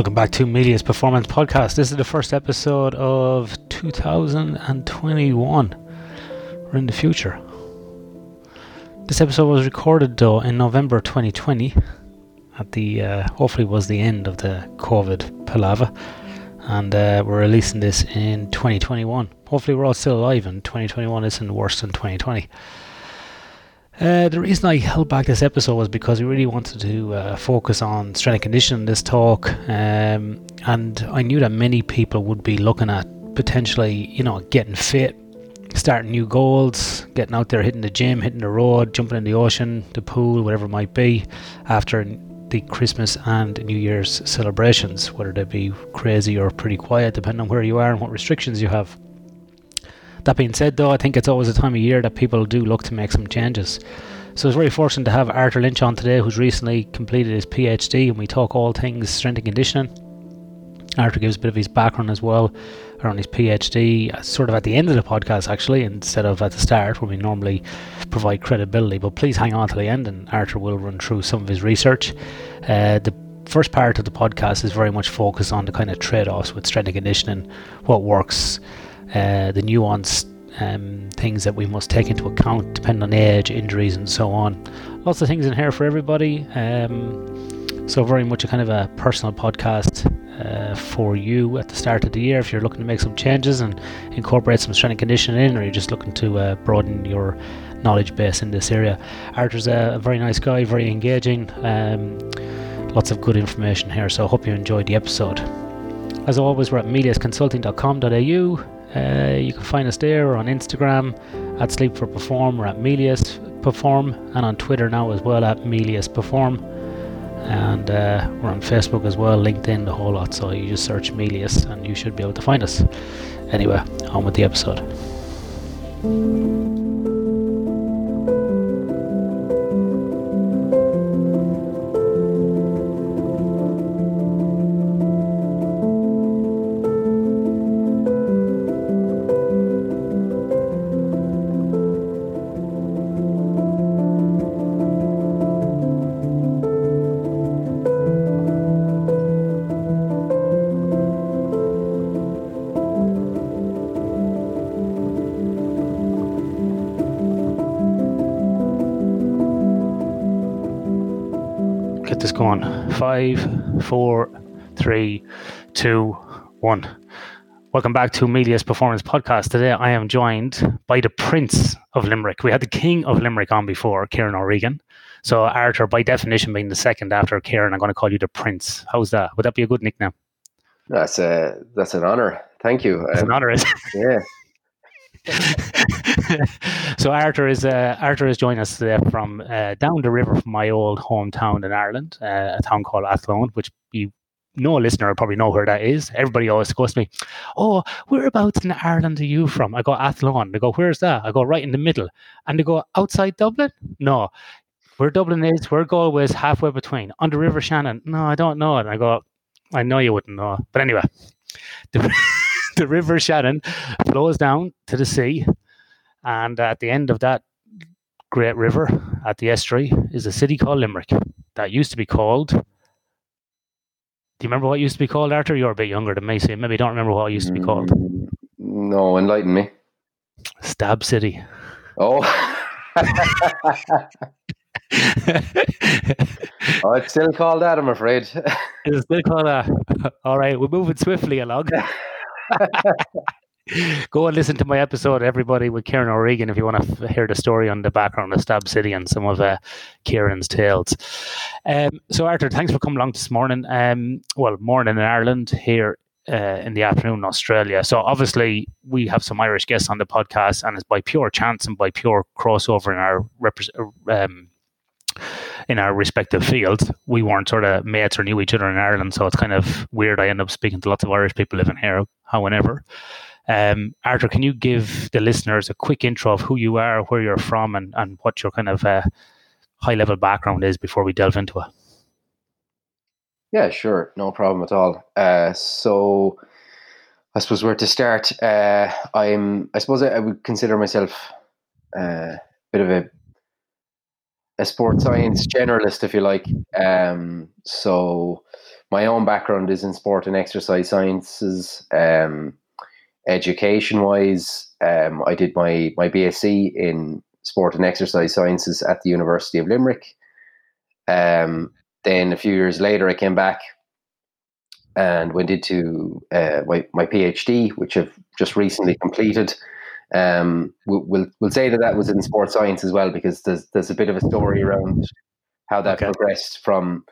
Welcome back to Melius Performance Podcast. This is the first episode of 2021. We're in the future. This episode was recorded though in November 2020 at the uh, hopefully was the end of the COVID palaver and uh, we're releasing this in 2021. Hopefully we're all still alive and 2021 isn't worse than 2020. Uh, the reason I held back this episode was because we really wanted to uh, focus on strength and conditioning this talk, um, and I knew that many people would be looking at potentially, you know, getting fit, starting new goals, getting out there, hitting the gym, hitting the road, jumping in the ocean, the pool, whatever it might be, after the Christmas and New Year's celebrations, whether they be crazy or pretty quiet, depending on where you are and what restrictions you have. That being said, though, I think it's always a time of year that people do look to make some changes. So it's very fortunate to have Arthur Lynch on today, who's recently completed his PhD, and we talk all things strength and conditioning. Arthur gives a bit of his background as well around his PhD, uh, sort of at the end of the podcast, actually, instead of at the start, where we normally provide credibility. But please hang on to the end, and Arthur will run through some of his research. Uh, the first part of the podcast is very much focused on the kind of trade offs with strength and conditioning, what works, uh, the nuanced um, things that we must take into account depending on age, injuries, and so on. Lots of things in here for everybody. Um, so, very much a kind of a personal podcast uh, for you at the start of the year if you're looking to make some changes and incorporate some strength and conditioning in, or you're just looking to uh, broaden your knowledge base in this area. Arthur's a, very nice guy, very engaging. Um, lots of good information here, so I hope you enjoyed the episode. As always, we're at meliusconsulting.com.au. Uh, you can find us there on Instagram at Sleep for Perform or at Melius Perform and on Twitter now as well at Melius Perform. And uh, we're on Facebook as well, LinkedIn, the whole lot. So you just search Melius and you should be able to find us. Anyway, on with the episode. Five, four, three, two, one. Welcome back to Melius Performance Podcast. Today I am joined by the Prince of Limerick. We had the King of Limerick on before, Kieran O'Regan. So Arthur, by definition, being the second after Kieran, I'm going to call you the Prince. How's that? Would that be a good nickname? That's a that's an honor. Thank you. It's um, an honor, is Yeah. so Arthur is uh, Arthur is joining us today from uh, down the river from my old hometown in Ireland, uh, a town called Athlone, which you no listener will probably know where that is. Everybody always goes to me, "Oh, whereabouts in Ireland are you from?" I go Athlone. They go, "Where's that?" I go, "Right in the middle." And they go, "Outside Dublin?" No, where Dublin is, where Galway is, halfway between. On the River Shannon? No, I don't know it. And I go, "I know you wouldn't know." But anyway, the River Shannon flows down to the sea and at the end of that great river at the estuary is a city called Limerick that used to be called. Do you remember what it used to be called, Arthur? You're a bit younger than me, so maybe you don't remember what it used to be called. Mm, no, enlighten me. Stab City. Oh. oh, it's still called that, I'm afraid. it's still called that. All right, we're moving swiftly along. Go and listen to my episode, everybody, with Kieran O'Regan if you want to hear the story on the background of Stab City and some of uh, Kieran's tales. Um, so, Arthur, thanks for coming along this morning. Um, well, morning in Ireland, here uh, in the afternoon in Australia. So, obviously, we have some Irish guests on the podcast, and it's by pure chance and by pure crossover in our um, in our respective fields. We weren't sort of mates or knew each other in Ireland, so it's kind of weird. I end up speaking to lots of Irish people living here, however. Um, Arthur, can you give the listeners a quick intro of who you are, where you're from, and, and what your kind of uh, high level background is before we delve into it? Yeah, sure, no problem at all. Uh, so, I suppose where to start. Uh, I'm, I suppose I, I would consider myself uh, a bit of a a sports science generalist, if you like. Um, so, my own background is in sport and exercise sciences. Um, education wise, um, I did my my BSc in sport and exercise sciences at the University of Limerick. Um, then a few years later, I came back and went into uh, my, my PhD, which I've just recently completed. Um, we'll, we'll, we'll say that that was in sports science as well because there's there's a bit of a story around how that okay. progressed from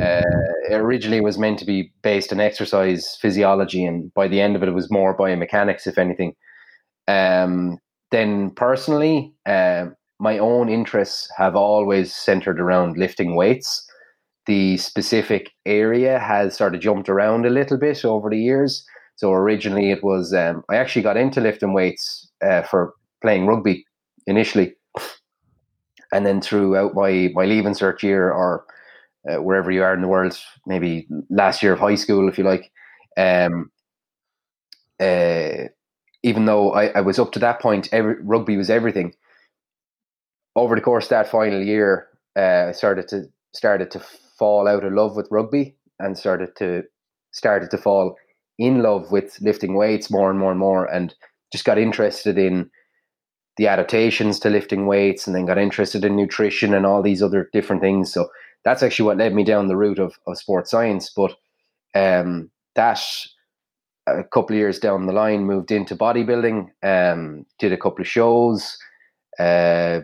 uh, originally was meant to be based on exercise physiology, and by the end of it, it was more biomechanics, if anything. Um, then personally, uh, my own interests have always centered around lifting weights the specific area has sort of jumped around a little bit over the years. So originally it was um, I actually got into lifting weights uh, for playing rugby initially, and then throughout my my Leaving Cert year or uh, wherever you are in the world, maybe last year of high school, if you like. Um, uh, even though I, I was up to that point, every, rugby was everything. Over the course that final year, uh, I started to started to fall out of love with rugby and started to started to fall in love with lifting weights more and more and more and just got interested in the adaptations to lifting weights and then got interested in nutrition and all these other different things so that's actually what led me down the route of, of sports science but um, that a couple of years down the line moved into bodybuilding um, did a couple of shows uh,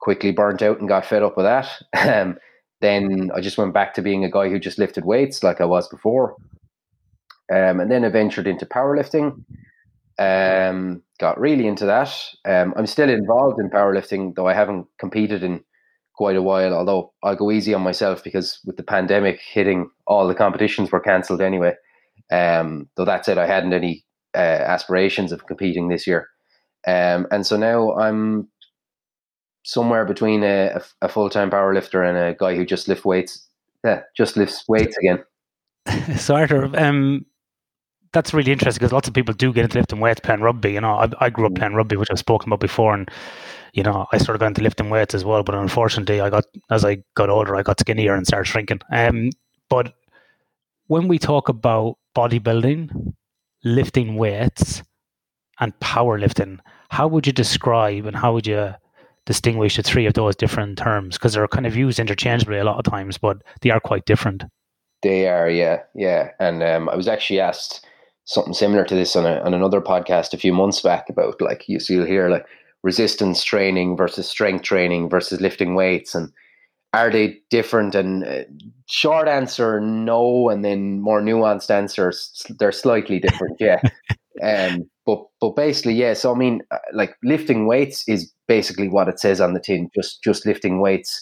quickly burnt out and got fed up with that um, then I just went back to being a guy who just lifted weights like I was before. Um, and then I ventured into powerlifting. Um, got really into that. Um, I'm still involved in powerlifting, though I haven't competed in quite a while. Although I'll go easy on myself because with the pandemic hitting, all the competitions were cancelled anyway. Um, though that said, I hadn't any uh, aspirations of competing this year. Um, and so now I'm somewhere between a, a full time powerlifter and a guy who just lifts weights. Yeah, just lifts weights again. so Arthur, um, that's really interesting because lots of people do get into lifting weights playing rugby. You know, I, I grew up mm. playing rugby, which I've spoken about before, and you know, I sort of got into lifting weights as well. But unfortunately, I got as I got older, I got skinnier and started shrinking. Um, but when we talk about bodybuilding, lifting weights, and powerlifting, how would you describe and how would you distinguish the three of those different terms because they're kind of used interchangeably a lot of times, but they are quite different. They are, yeah, yeah. And um, I was actually asked something similar to this on, a, on another podcast a few months back about like you, so you'll hear like resistance training versus strength training versus lifting weights and are they different? And uh, short answer no and then more nuanced answers they're slightly different yeah. Um but but basically yeah so i mean uh, like lifting weights is basically what it says on the tin just just lifting weights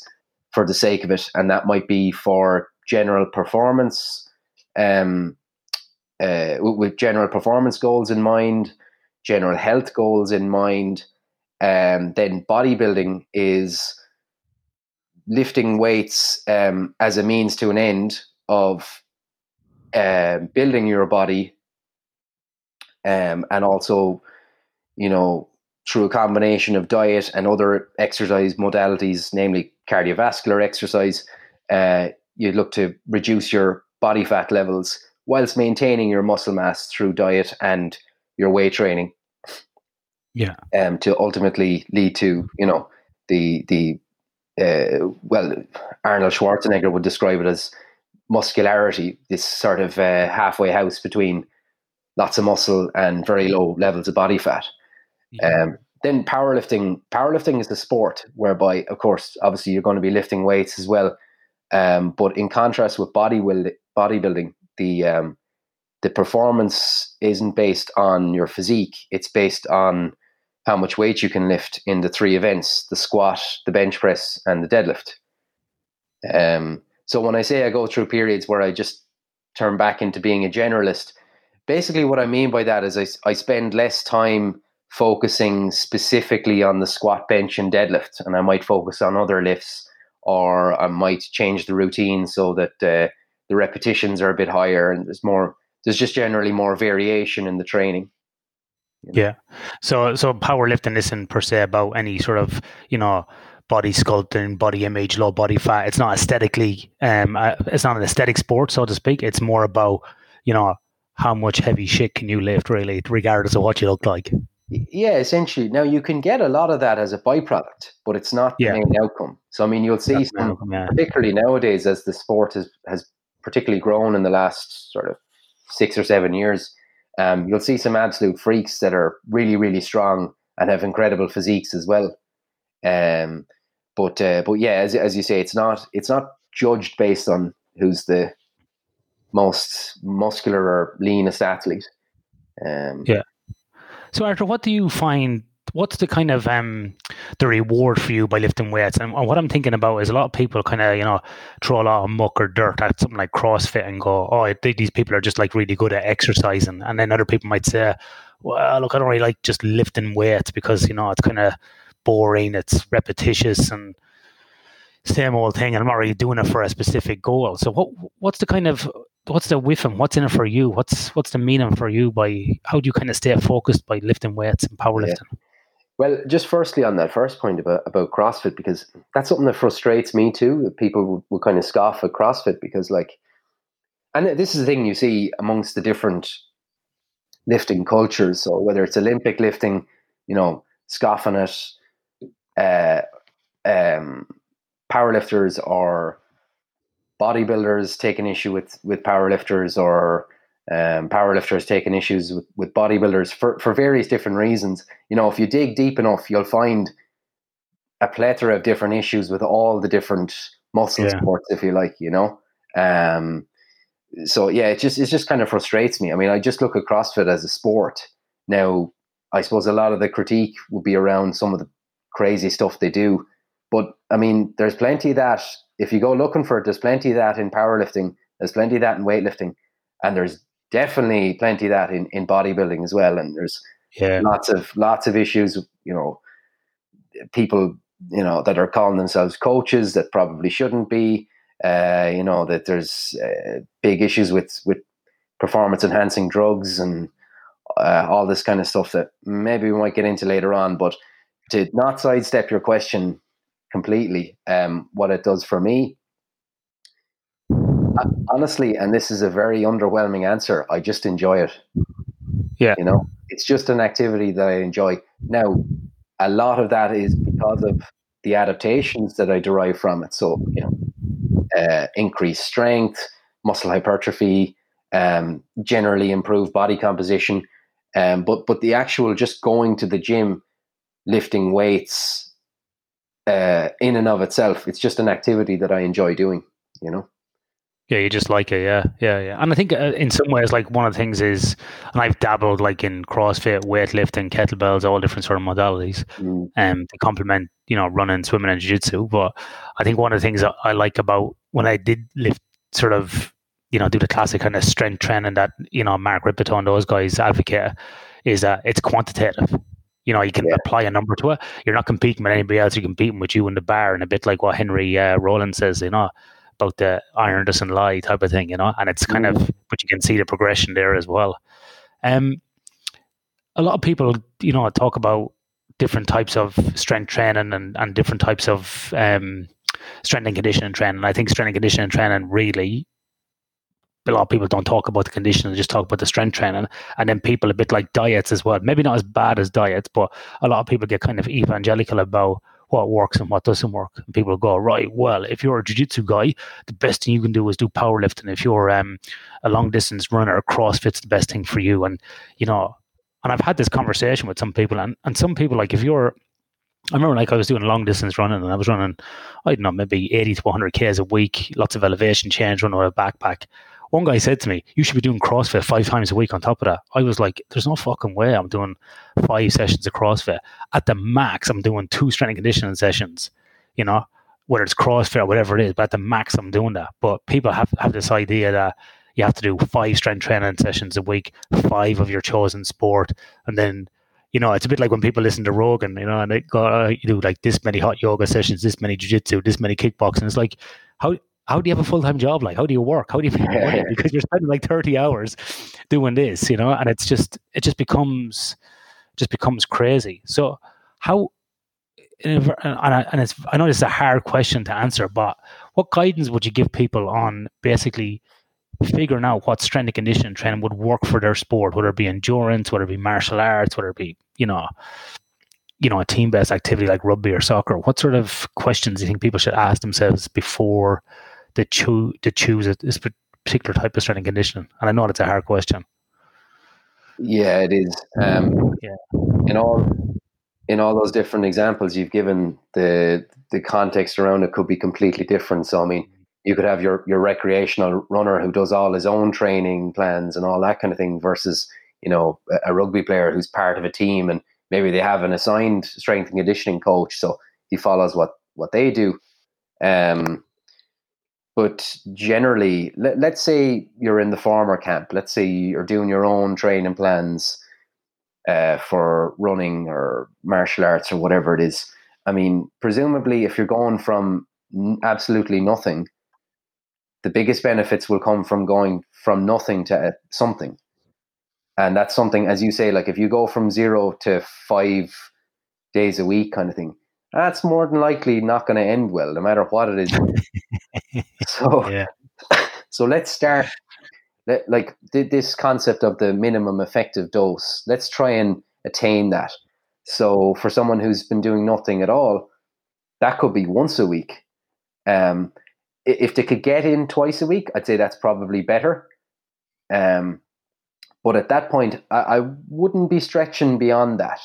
for the sake of it and that might be for general performance um uh, with general performance goals in mind general health goals in mind um then bodybuilding is lifting weights um, as a means to an end of uh, building your body um, and also you know through a combination of diet and other exercise modalities namely cardiovascular exercise uh, you look to reduce your body fat levels whilst maintaining your muscle mass through diet and your weight training yeah um, to ultimately lead to you know the the uh, well, Arnold Schwarzenegger would describe it as muscularity, this sort of uh, halfway house between lots of muscle and very low levels of body fat. Yeah. Um, then powerlifting, powerlifting is the sport whereby, of course, obviously you're going to be lifting weights as well. Um, but in contrast with body bodybuilding, the um, the performance isn't based on your physique; it's based on how much weight you can lift in the three events the squat, the bench press, and the deadlift. Um, so when I say I go through periods where I just turn back into being a generalist, basically what I mean by that is I, I spend less time focusing specifically on the squat, bench, and deadlift, and I might focus on other lifts or I might change the routine so that uh, the repetitions are a bit higher and there's more, there's just generally more variation in the training. You know? Yeah. So so powerlifting isn't per se about any sort of, you know, body sculpting, body image, low body fat. It's not aesthetically, um, uh, it's not an aesthetic sport, so to speak. It's more about, you know, how much heavy shit can you lift, really, regardless of what you look like. Yeah, essentially. Now you can get a lot of that as a byproduct, but it's not Yeah. the main outcome. So I mean, you'll see some, outcome, yeah. particularly nowadays as the sport has has particularly grown in the last sort of six or seven years. Um, you'll see some absolute freaks that are really, really strong and have incredible physiques as well. Um, but uh, but yeah, as as you say, it's not it's not judged based on who's the most muscular or leanest athlete. Um, Yeah. So, Arthur, what do you find? What's the kind of um the reward for you by lifting weights? And what I'm thinking about is a lot of people kind of you know throw a lot of muck or dirt at something like CrossFit and go, oh, th- these people are just like really good at exercising, and then other people might say, well, look, I don't really like just lifting weights because you know it's kind of boring, it's repetitious, and same old thing, and I'm not really doing it for a specific goal. So, what what's the kind of what's the with and what's in it for you? What's what's the meaning for you by how do you kind of stay focused by lifting weights and powerlifting? Well, just firstly on that first point about, about CrossFit, because that's something that frustrates me too. People will, kind of scoff at CrossFit because, like, and this is the thing you see amongst the different lifting cultures. So whether it's Olympic lifting, you know, scoffing at uh, um, powerlifters or bodybuilders taking issue with with powerlifters or um, powerlifters taking issues with, with bodybuilders for, for various different reasons. You know, if you dig deep enough, you'll find a plethora of different issues with all the different muscle Yeah. sports, if you like, you know. Um, so yeah, it just it just kind of frustrates me. I mean, I just look at CrossFit as a sport. Now, I suppose a lot of the critique would be around some of the crazy stuff they do. But I mean, there's plenty of that. If you go looking for it, there's plenty of that in powerlifting. There's plenty of that in weightlifting, and there's definitely plenty of that in, in bodybuilding as well. And there's Yeah, lots of lots of issues. You know, people you know that are calling themselves coaches that probably shouldn't be. Uh, you know that there's uh, big issues with with performance enhancing drugs and uh, all this kind of stuff that maybe we might get into later on. But to not sidestep your question completely, um, what it does for me, honestly, and this is a very underwhelming answer, I just enjoy it. Yeah. You know, it's just an activity that I enjoy. Now, a lot of that is because of the adaptations that I derive from it. So, you know, uh, increased strength, muscle hypertrophy, um, generally improved body composition. Um, but but the actual just going to the gym, lifting weights, uh, in and of itself, it's just an activity that I enjoy doing. You know. Yeah, you just like it. Yeah, yeah, yeah. And I think uh, in some ways, like one of the things is, and I've dabbled like in CrossFit, weightlifting, kettlebells, all different sort of modalities. Mm, um, to complement, you know, running, swimming, and jiu-jitsu. But I think one of the things that I like about when I did lift, sort of, you know, do the classic kind of strength training that you know Mark Rippetoe, those guys advocate, is that it's quantitative. You know, you can Yeah. apply a number to it. You're not competing with anybody else. You're competing with you in the bar, and a bit like what Henry uh, says, you know, about the iron doesn't lie type of thing. You know, and it's kind of, but you can see the progression there as well. Um, a lot of people, you know, talk about different types of strength training and, and different types of um, strength and conditioning training. I think strength and conditioning training really, a lot of people don't talk about the conditioning, they just talk about the strength training. And then people a bit like diets as well. Maybe not as bad as diets, but a lot of people get kind of evangelical about what works and what doesn't work. And people go, right, well, if you're a jiu-jitsu guy, the best thing you can do is do powerlifting. If you're um, a long distance runner, CrossFit's the best thing for you. And, you know, and I've had this conversation with some people, and, and some people, like if you're, I remember like I was doing long distance running, and I was running, I don't know, maybe 80 to 100 Ks a week, lots of elevation change, running with a backpack. One guy said to me, You should be doing CrossFit five times a week on top of that. I was like, There's no fucking way I'm doing five sessions of CrossFit. At the max, I'm doing two strength and conditioning sessions, you know, whether it's CrossFit or whatever it is, but at the max, I'm doing that. But people have, have this idea that you have to do five strength training sessions a week, five of your chosen sport, and then you know it's a bit like when people listen to Rogan, you know, and they go, oh, you do like this many hot yoga sessions, this many jiu-jitsu, this many kickboxing. It's like how how do you have a full time job? Like how do you work? How do you make money? Because you're spending like thirty hours doing this, you know, and it's just it just becomes just becomes crazy. So how and I, and it's I know this is a hard question to answer, but what guidance would you give people on basically figuring out what strength and conditioning training would work for their sport, whether it be endurance, whether it be martial arts, whether it be you know, you know, a team based activity like rugby or soccer? What sort of questions do you think people should ask themselves before they choose to choose a, this particular type of strength and conditioning? And I know it's a hard question. Yeah, it is. Um, yeah. In all in all those different examples you've given, the the context around it could be completely different. So I mean, you could have your your recreational runner who does all his own training plans and all that kind of thing versus you know a, a rugby player who's part of a team and maybe they have an assigned strength and conditioning coach, so he follows what what they do. Um, but generally, let, let's say you're in the farmer camp. Let's say you're doing your own training plans uh, for running or martial arts or whatever it is. I mean, presumably, if you're going from absolutely nothing, the biggest benefits will come from going from nothing to something. And that's something, as you say, like if you go from zero to five days a week kind of thing, that's more than likely not going to end well, no matter what it is. so, yeah. so let's start let, like this concept of the minimum effective dose let's try and attain that so for someone who's been doing nothing at all that could be once a week um, if they could get in twice a week i'd say that's probably better um, but at that point I, I, wouldn't be stretching beyond that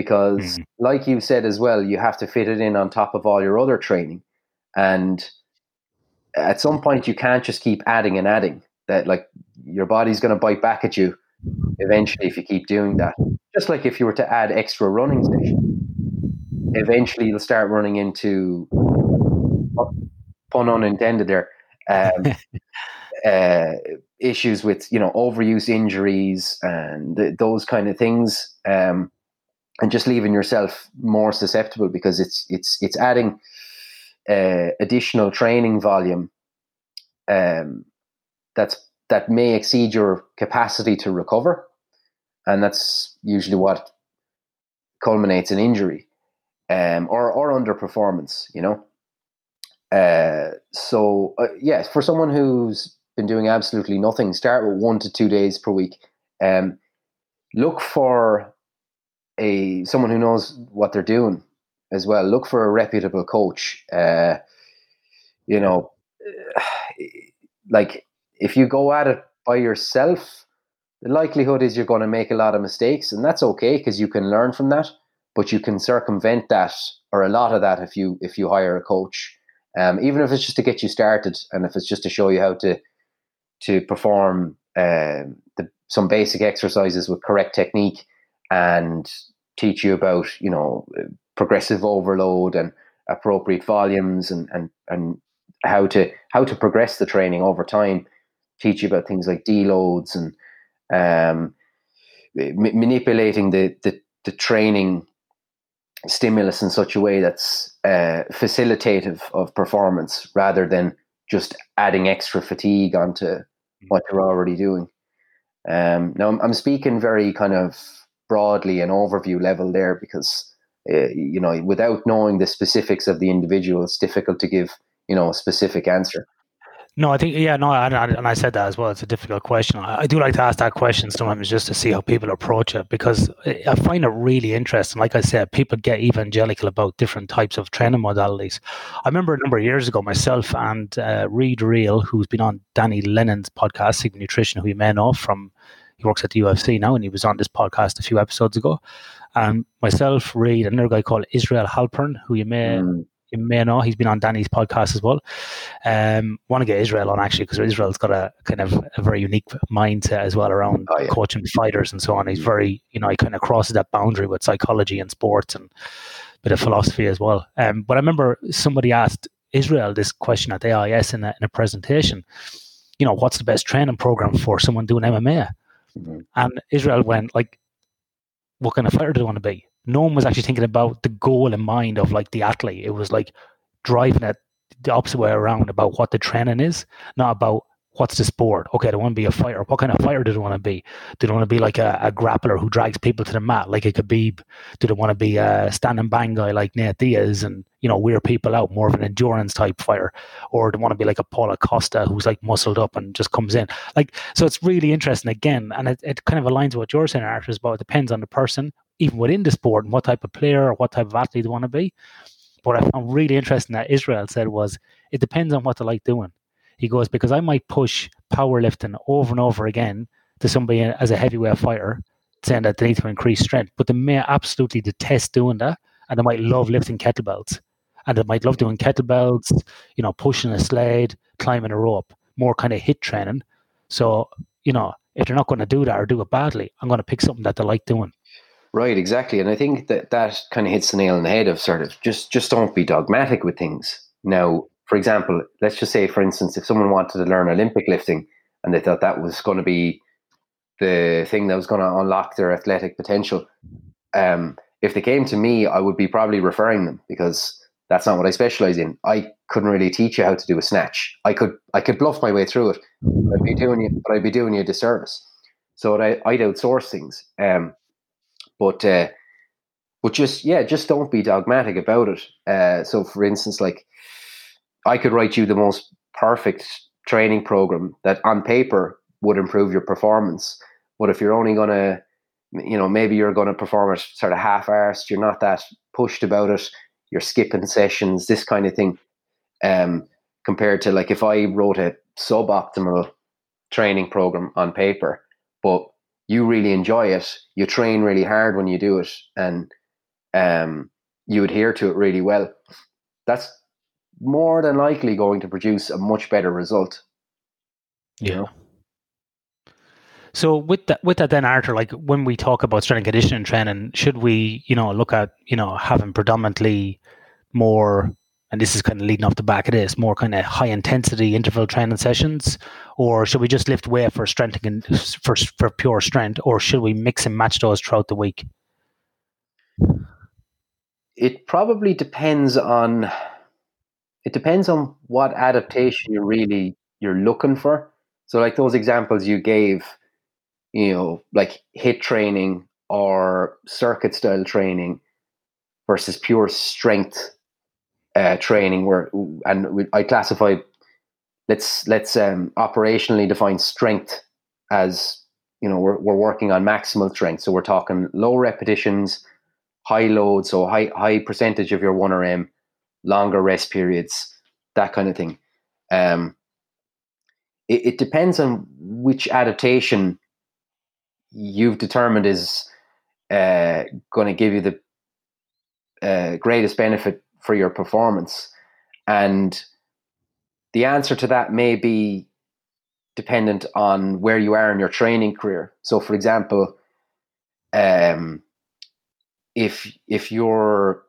because mm. like you said as well you have to fit it in on top of all your other training and at some point you can't just keep adding and adding that like your body's going to bite back at you eventually if you keep doing that. Just like if you were to add extra running session, eventually you'll start running into pun unintended there. Um, uh, issues with you know overuse injuries and th- those kind of things, um, and just leaving yourself more susceptible because it's it's it's adding uh, additional training volume um, that's that may exceed your capacity to recover, and that's usually what culminates in injury um, or or underperformance. You know, uh, so uh, yes, for someone who's been doing absolutely nothing, start with one to two days per week. Um, look for a someone who knows what they're doing as well. Look for a reputable coach. Uh, you know, like if you go at it by yourself, the likelihood is you're going to make a lot of mistakes, and that's okay because you can learn from that. But you can circumvent that or a lot of that if you if you hire a coach, um, even if it's just to get you started, and if it's just to show you how to to perform um, the, some basic exercises with correct technique and teach you about you know progressive overload and appropriate volumes and and and how to how to progress the training over time teach you about things like deloads and um, manipulating the, the, the training stimulus in such a way that's uh, facilitative of performance rather than just adding extra fatigue onto mm. what you're already doing. Um, now, I'm, I'm, speaking very kind of broadly an overview level there because, uh, you know, without knowing the specifics of the individual, it's difficult to give, you know, a specific answer. No, I think yeah, no, and, and I said that as well. It's a difficult question. I, I, do like to ask that question sometimes just to see how people approach it because I find it really interesting. Like I said, people get evangelical about different types of training modalities. I remember a number of years ago, myself and uh, Reid Reale, who's been on Danny Lennon's podcast, Sigma Nutrition, who you may know from he works at the UFC now, and he was on this podcast a few episodes ago. And myself, Reid, another guy called Israel Halperin, who you may mm you may know he's been on Danny's podcast as well. Um, want to get Israel on actually because Israel's got a kind of a very unique mindset as well around oh, yeah. coaching fighters and so on. He's very, you know, he kind of crosses that boundary with psychology and sports and a bit of philosophy as well. Um, but I remember somebody asked Israel this question at the AIS in a, in a presentation. You know, what's the best training program for someone doing MMA? Mm-hmm. And Israel went like, "What kind of fighter do you want to be?" no one was actually thinking about the goal in mind of like the athlete. It was like driving it the opposite way around about what the training is, not about what's the sport? Okay, they want to be a fighter. What kind of fighter do they want to be? Do they want to be like a, a grappler who drags people to the mat, like a Khabib? Do they want to be a stand and bang guy like Nate Diaz and you know wear people out, more of an endurance type fighter, or do they want to be like a Paulo Costa who's like muscled up and just comes in? Like, so it's really interesting again, and it, it kind of aligns with what you're saying, Arthur, about it depends on the person, even within the sport, and what type of player or what type of athlete they want to be. What I found really interesting that Israel said was it depends on what they like doing. He goes, because I might push powerlifting over and over again to somebody as a heavyweight fighter, saying that they need to increase strength, but they may absolutely detest doing that and they might love lifting kettlebells. And they might love doing kettlebells, you know, pushing a sled, climbing a rope, more kind of HIIT training. So, you know, if they're not going to do that or do it badly, I'm going to pick something that they like doing. Right, exactly. And I think that that kind of hits the nail on the head of sort of just just don't be dogmatic with things. Now, for example, let's just say, for instance, if someone wanted to learn Olympic lifting and they thought that was going to be the thing that was going to unlock their athletic potential, um, if they came to me, I would be probably referring them because that's not what I specialize in. I couldn't really teach you how to do a snatch. I could I could bluff my way through it. I'd be doing you, but I'd be doing you a disservice. So I, I'd outsource things. Um, but uh, but just yeah, just don't be dogmatic about it. Uh, so for instance, like I could write you the most perfect training program that on paper would improve your performance. But if you're only going to, you know, maybe you're going to perform it sort of half arsed, you're not that pushed about it, you're skipping sessions, this kind of thing. Um, compared to like if I wrote a suboptimal training program on paper, but you really enjoy it, you train really hard when you do it, and um, you adhere to it really well. That's more than likely going to produce a much better result. Yeah. know? So with that, with that, then Arthur, like when we talk about strength and conditioning training, should we, you know, look at you know having predominantly more, and this is kind of leading off the back of this, more kind of high intensity interval training sessions, or should we just lift weight for strength and for for pure strength, or should we mix and match those throughout the week? It probably depends on it depends on what adaptation you're really you're looking for. So like those examples you gave, you know, like HIIT training or circuit style training versus pure strength uh, training where and we, I classify let's let's um, operationally define strength as you know we're, we're working on maximal strength so we're talking low repetitions high load so high high percentage of your 1rm longer rest periods, that kind of thing. Um, it, it depends on which adaptation you've determined is uh, going to give you the uh, greatest benefit for your performance. And the answer to that may be dependent on where you are in your training career. So, for example, um, if if you're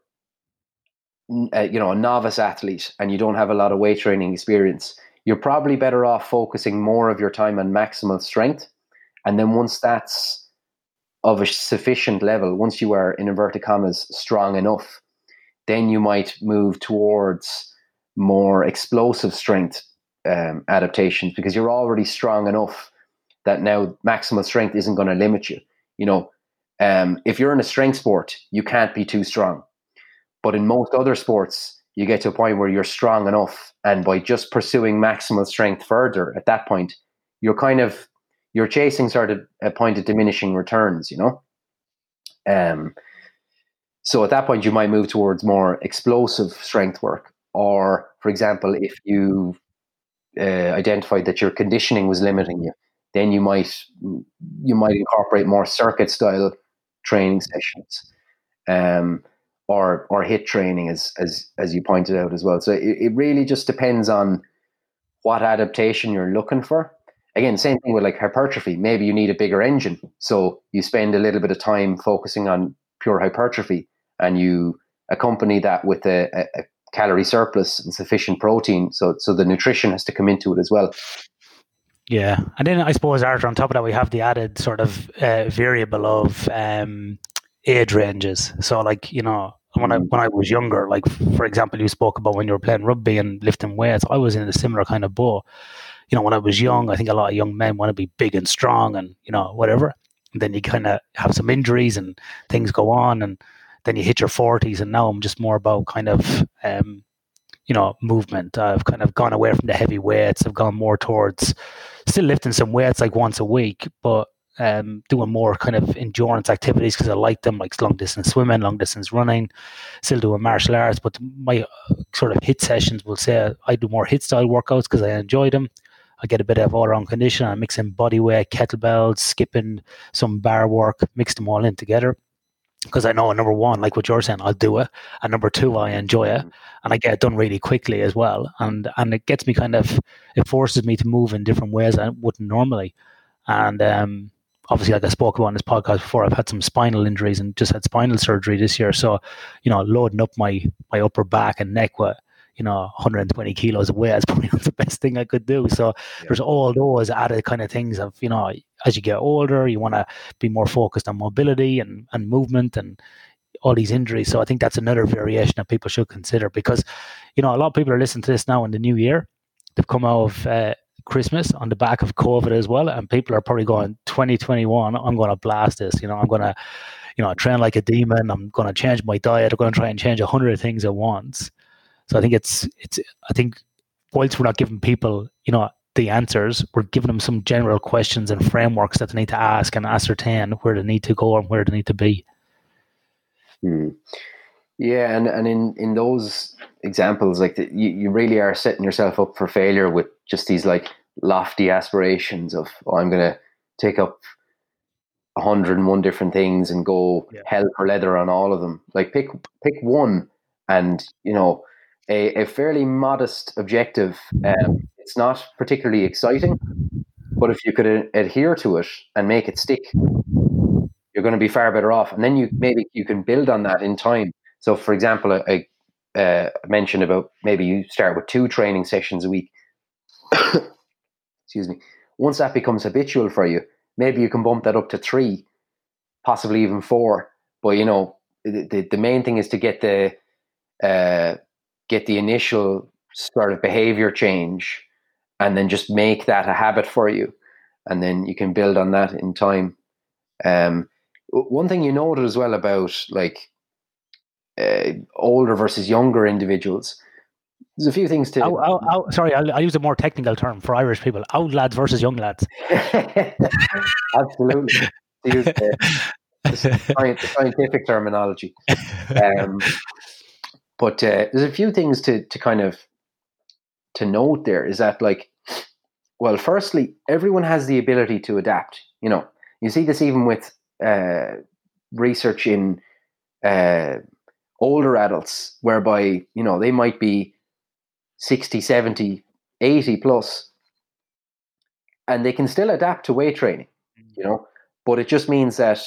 uh, you know a novice athlete and you don't have a lot of weight training experience you're probably better off focusing more of your time on maximal strength. And then once that's of a sufficient level once you are in inverted commas strong enough then you might move towards more explosive strength um, adaptations because you're already strong enough that now maximal strength isn't going to limit you. You know um, if you're in a strength sport you can't be too strong but in most other sports, you get to a point where you're strong enough, and by just pursuing maximal strength further, at that point, you're kind of you're chasing sort of a point of diminishing returns, you know. Um, so at that point, you might move towards more explosive strength work, or for example, if you uh, identified that your conditioning was limiting you, then you might you might incorporate more circuit style training sessions. Um, or or HIIT training as as as you pointed out as well. So it, it really just depends on what adaptation you're looking for. Again, same thing with like hypertrophy. Maybe you need a bigger engine, so you spend a little bit of time focusing on pure hypertrophy, and you accompany that with a, a, a calorie surplus and sufficient protein. So so the nutrition has to come into it as well. Yeah, and then I suppose Arthur, on top of that, we have the added sort of uh, variable of um, age ranges. So, like you know, when I when I was younger, like for example, you spoke about when you were playing rugby and lifting weights. I was in a similar kind of boat. you know, when I was young, I think a lot of young men want to be big and strong and, you know, whatever. And then you kind of have some injuries and things go on. And then you hit your 40s. And now I'm just more about kind of, um, you know, movement. I've kind of gone away from the heavy weights. I've gone more towards still lifting some weights like once a week, but um, doing more kind of endurance activities because I like them, like long distance swimming, long distance running, still doing martial arts. But my uh, sort of HIIT sessions will say I do more HIIT style workouts because I enjoy them. I get a bit of all around condition. I mix in body weight, kettlebells, skipping, some bar work, mix them all in together. Because I know number one, like what you're saying, I'll do it, and number two, I enjoy it, and I get it done really quickly as well, and and it gets me kind of, it forces me to move in different ways I wouldn't normally, and um, obviously, like I spoke about on this podcast before, I've had some spinal injuries and just had spinal surgery this year. So, you know, loading up my my upper back and neck with you know 120 kilos of weight is probably not the best thing I could do. So yeah. there's all those added kind of things of you know as you get older, you want to be more focused on mobility and and movement and all these injuries. So I think that's another variation that people should consider because, you know, a lot of people are listening to this now in the new year. They've come out of uh, Christmas on the back of COVID as well, and people are probably going 2021. I'm going to blast this. You know, I'm going to, you know, train like a demon. I'm going to change my diet. I'm going to try and change a hundred things at once. So I think it's it's. I think whilst we're not giving people, you know, the answers, we're giving them some general questions and frameworks that they need to ask and ascertain where they need to go and where they need to be. Hmm. Yeah, and, and in, in those examples, like the, you, you really are setting yourself up for failure with just these like lofty aspirations of oh, I'm going to take up 101 different things and go yeah. hell for leather on all of them. Like pick pick one, and you know a, a fairly modest objective. Um, it's not particularly exciting, but if you could a- adhere to it and make it stick, you're going to be far better off. And then you maybe you can build on that in time so, for example, I, uh, mentioned about maybe you start with two training sessions a week. Excuse me. Once that becomes habitual for you, maybe you can bump that up to three, possibly even four. But you know, the the, the main thing is to get the uh, get the initial sort of behavior change, and then just make that a habit for you, and then you can build on that in time. Um, one thing you noted as well about like uh, older versus younger individuals. There's a few things to. Sorry, I'll, I'll, use a more technical term for Irish people: old lads versus young lads. Absolutely, to use the, the, scientific terminology. Um, but uh, there's a few things to to kind of to note. There is that like, well, firstly, everyone has the ability to adapt. You know, you see this even with uh, research in uh, older adults whereby you know they might be 60 70 80 plus and they can still adapt to weight training mm. you know? But it just means that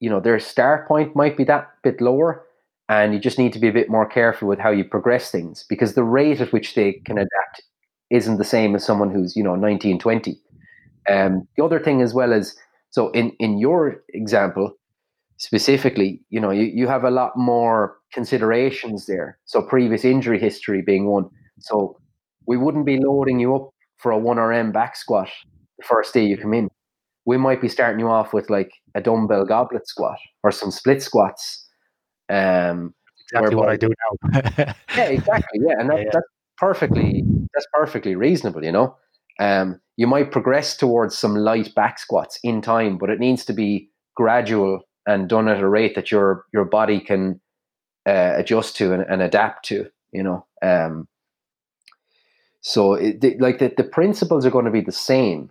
you know their start point might be that bit lower and you just need to be a bit more careful with how you progress things because the rate at which they can adapt isn't the same as someone who's you know 19 20 um, the other thing as well is so in in your example specifically, you know, you, you have a lot more considerations there. So previous injury history being one. So we wouldn't be loading you up for a one RM back squat the first day you come in. We might be starting you off with like a dumbbell goblet squat or some split squats. Um, exactly what I do now. yeah, exactly. Yeah, and that, yeah, yeah. that's perfectly that's perfectly reasonable. You know, um, you might progress towards some light back squats in time, but it needs to be gradual and done at a rate that your your body can uh, adjust to and, and, adapt to. You know, um, so it, the, like the, the principles are going to be the same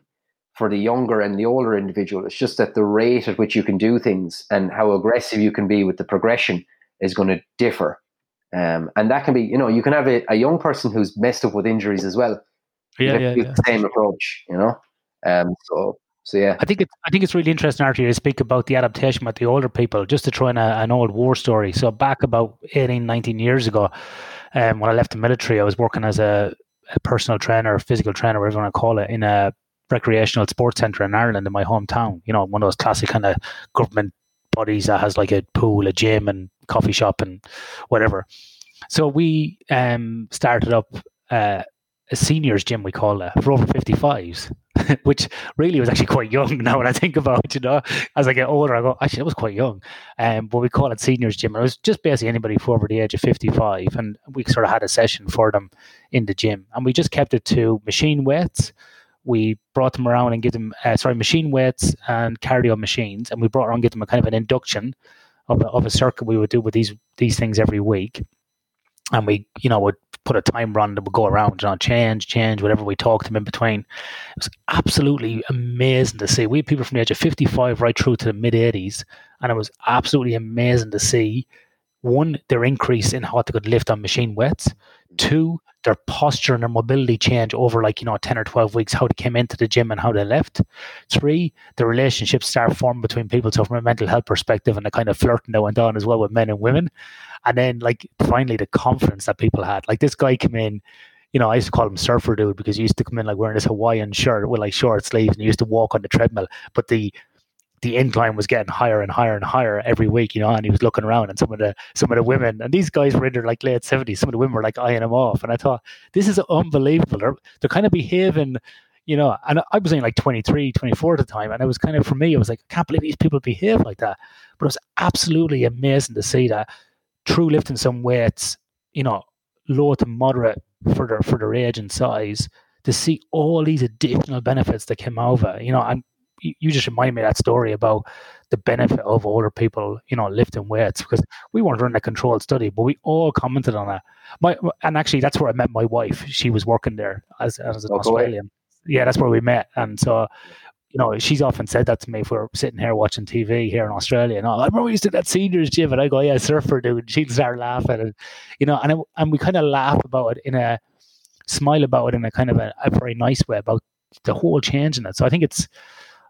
for the younger and the older individual. It's just that the rate at which you can do things and how aggressive you can be with the progression is going to differ. Um, and that can be, you know, you can have a, a, young person who's messed up with injuries as well. Yeah, yeah, yeah. The same approach, you know. Um, so so yeah, I think it's I think it's really interesting, Artie, to speak about the adaptation with the older people. Just to try an, an old war story. So back about 18, 19 years ago, um, when I left the military, I was working as a, a personal trainer, physical trainer, whatever you want to call it, in a recreational sports centre in Ireland, in my hometown. You know, one of those classic kind of government bodies that has like a pool, a gym, and coffee shop, and whatever. So we um, started up. Uh, a seniors gym, we call it, for over 55s, which really was actually quite young now when I think about it, you know. As I get older, I go, actually, it was quite young. Um, but we call it seniors gym. And it was just basically anybody for over the age of 55. And we sort of had a session for them in the gym. And we just kept it to machine weights. We brought them around and give them, uh, sorry, machine weights and cardio machines. And we brought around give them a kind of an induction of a, of a circuit we would do with these these things every week and we, you know, would put a timer on that would go around, you know, change, change, whatever we talked to them in between. It was absolutely amazing to see. We had people from the age of 55 right through to the mid 80s, and it was absolutely amazing to see one, their increase in what they could lift on machine weights, two, their posture and their mobility change over like, you know, 10 or 12 weeks, how they came into the gym and how they left. Three, the relationships start forming between people. So from a mental health perspective and the kind of flirting that went on as well with men and women. And then like finally the confidence that people had. Like this guy came in, you know, I used to call him surfer dude because he used to come in like wearing this Hawaiian shirt with like short sleeves and he used to walk on the treadmill. But the the incline was getting higher and higher and higher every week, you know, and he was looking around and some of the some of the women and these guys were in their like late seventies, some of the women were like eyeing him off. And I thought, this is unbelievable. They're they're kind of behaving, you know, and I was only like 23, 24 at the time. And it was kind of for me, it was like, I can't believe these people behave like that. But it was absolutely amazing to see that through lifting some weights, you know, low to moderate for their for their age and size, to see all these additional benefits that came over, you know, and you just remind me of that story about the benefit of older people, you know, lifting weights because we weren't running a controlled study, but we all commented on that. My and actually that's where I met my wife. She was working there as as an oh, Australian. Yeah, that's where we met, and so you know, she's often said that to me if we're sitting here watching TV here in Australia. And oh, I remember we used to that seniors gym, and I go, "Yeah, surfer dude." She'd start laughing, and you know, and it, and we kind of laugh about it in a smile about it in a kind of a, a very nice way about the whole change in it. So I think it's,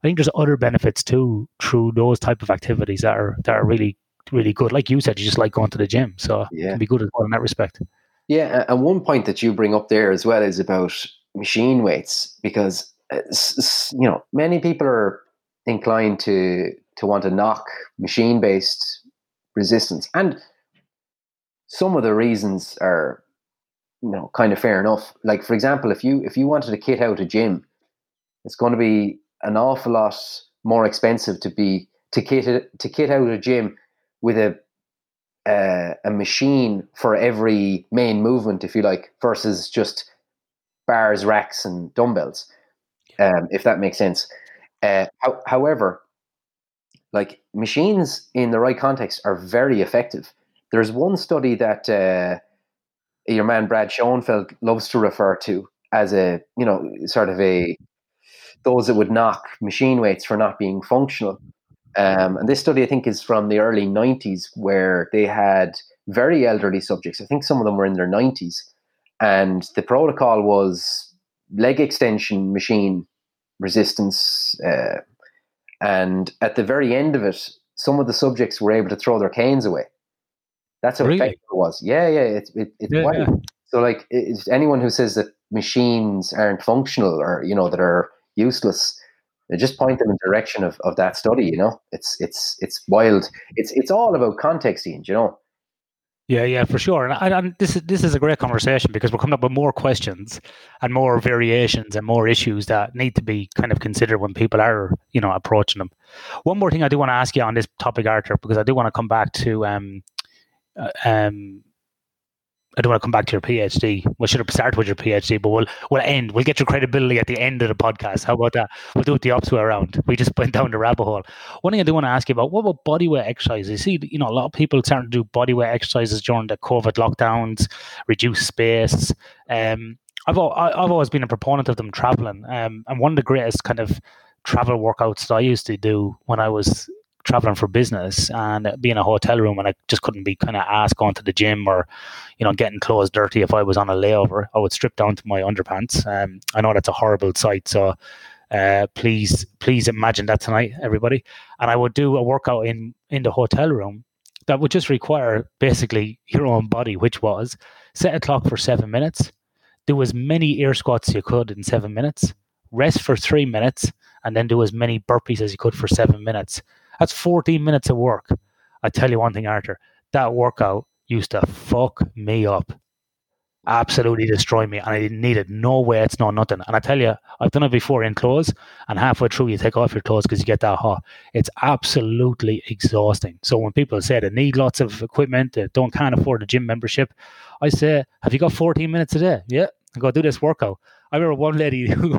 I think there's other benefits too through those type of activities that are that are really really good. Like you said, you just like going to the gym, so yeah. it can be good as well in that respect. Yeah, and one point that you bring up there as well is about machine weights because uh, you know, many people are inclined to to want to knock machine based resistance, and some of the reasons are, you know, kind of fair enough. Like for example, if you if you wanted to kit out a gym, it's going to be an awful lot more expensive to be to kit to kit out a gym with a uh, a machine for every main movement, if you like, versus just bars, racks, and dumbbells um, if that makes sense. Uh, ho- however, like machines in the right context are very effective. There's one study that uh, your man Brad Schoenfeld loves to refer to as a, you know, sort of a those that would knock machine weights for not being functional. Um, and this study, I think, is from the early 90s, where they had very elderly subjects. I think some of them were in their 90s. And the protocol was leg extension machine resistance. Uh, and at the very end of it, some of the subjects were able to throw their canes away. That's how really? effective it was. Yeah, yeah, it's it, it's yeah, yeah. So like, anyone who says that machines aren't functional or you know that are useless, they just point them in the direction of, of that study. You know, it's it's it's wild. It's it's all about context, Ian. You know, yeah, yeah, for sure. And, and, this is this is a great conversation because we're coming up with more questions and more variations and more issues that need to be kind of considered when people are, you know, approaching them. One more thing I do want to ask you on this topic, Arthur, because I do want to come back to um, uh, um, I don't want to come back to your PhD. We should have started with your PhD, but we'll we'll end. We'll get your credibility at the end of the podcast. How about that? We'll do it the opposite way around. We just went down the rabbit hole. One thing I do want to ask you about: what about bodyweight exercises? You see, you know, a lot of people starting to do bodyweight exercises during the COVID lockdowns, reduce space. Um, I've I've always been a proponent of them traveling. Um, and one of the greatest kind of travel workouts that I used to do when I was traveling for business and being in a hotel room and I just couldn't be kind of asked going to the gym or, you know, getting clothes dirty if I was on a layover. I would strip down to my underpants. Um, I know that's a horrible sight, so uh, please, please imagine that tonight, everybody. And I would do a workout in in the hotel room that would just require basically your own body, which was set a clock for seven minutes, do as many air squats you could in seven minutes, rest for three minutes, and then do as many burpees as you could for seven minutes that's 14 minutes of work. I tell you one thing, Arthur, that workout used to fuck me up. absolutely destroy me, and I didn't need it. No weights, no nothing. And I tell you, I've done it before in clothes, and halfway through you take off your clothes because you get that hot. It's absolutely exhausting. So when people say they need lots of equipment, they don't can't afford a gym membership, I say, have you got 14 minutes a day? Yeah, go do this workout. I remember one lady who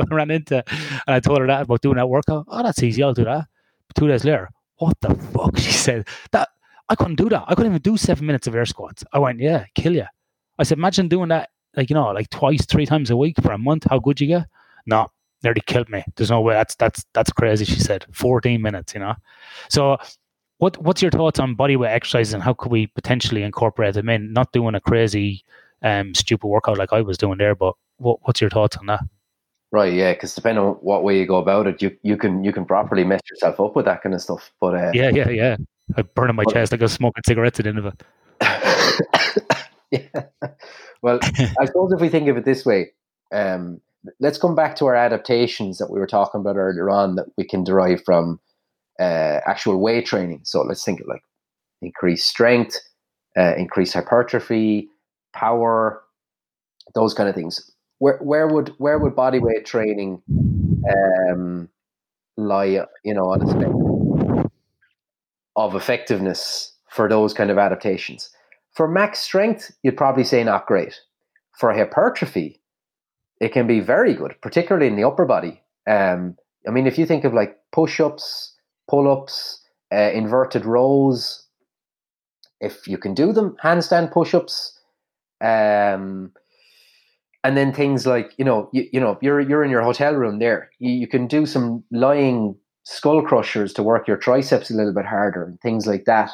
I ran into, and I told her that about doing that workout. Oh, that's easy. I'll do that. Two days later, what the fuck? She said that I couldn't do that. I couldn't even do seven minutes of air squats. I went, yeah, kill you. I said, imagine doing that, like, you know, like twice, three times a week for a month. How good you get? No, nearly killed me. There's no way. That's, that's, that's crazy. She said 14 minutes, you know? So what, what's your thoughts on bodyweight exercises and how could we potentially incorporate them in? Not doing a crazy, um, stupid workout like I was doing there, but what, what's your thoughts on that? Right, yeah, because depending on what way you go about it, you you can you can properly mess yourself up with that kind of stuff. But uh, yeah, yeah, yeah, I burn in my but, chest. I go smoking cigarettes at the end of it. yeah. Well, I suppose if we think of it this way, um, let's come back to our adaptations that we were talking about earlier on that we can derive from uh, actual weight training. So let's think of like increased strength, uh, increased hypertrophy, power, those kind of things where where would where would bodyweight training um, lie? You know, on a spectrum of effectiveness for those kind of adaptations. For max strength, you'd probably say not great. For hypertrophy, it can be very good, particularly in the upper body. Um, I mean, if you think of like push-ups, pull-ups, uh, inverted rows, if you can do them, handstand push-ups, um, and then things like you know you, you know you're you're in your hotel room there. You, you can do some lying skull crushers to work your triceps a little bit harder and things like that.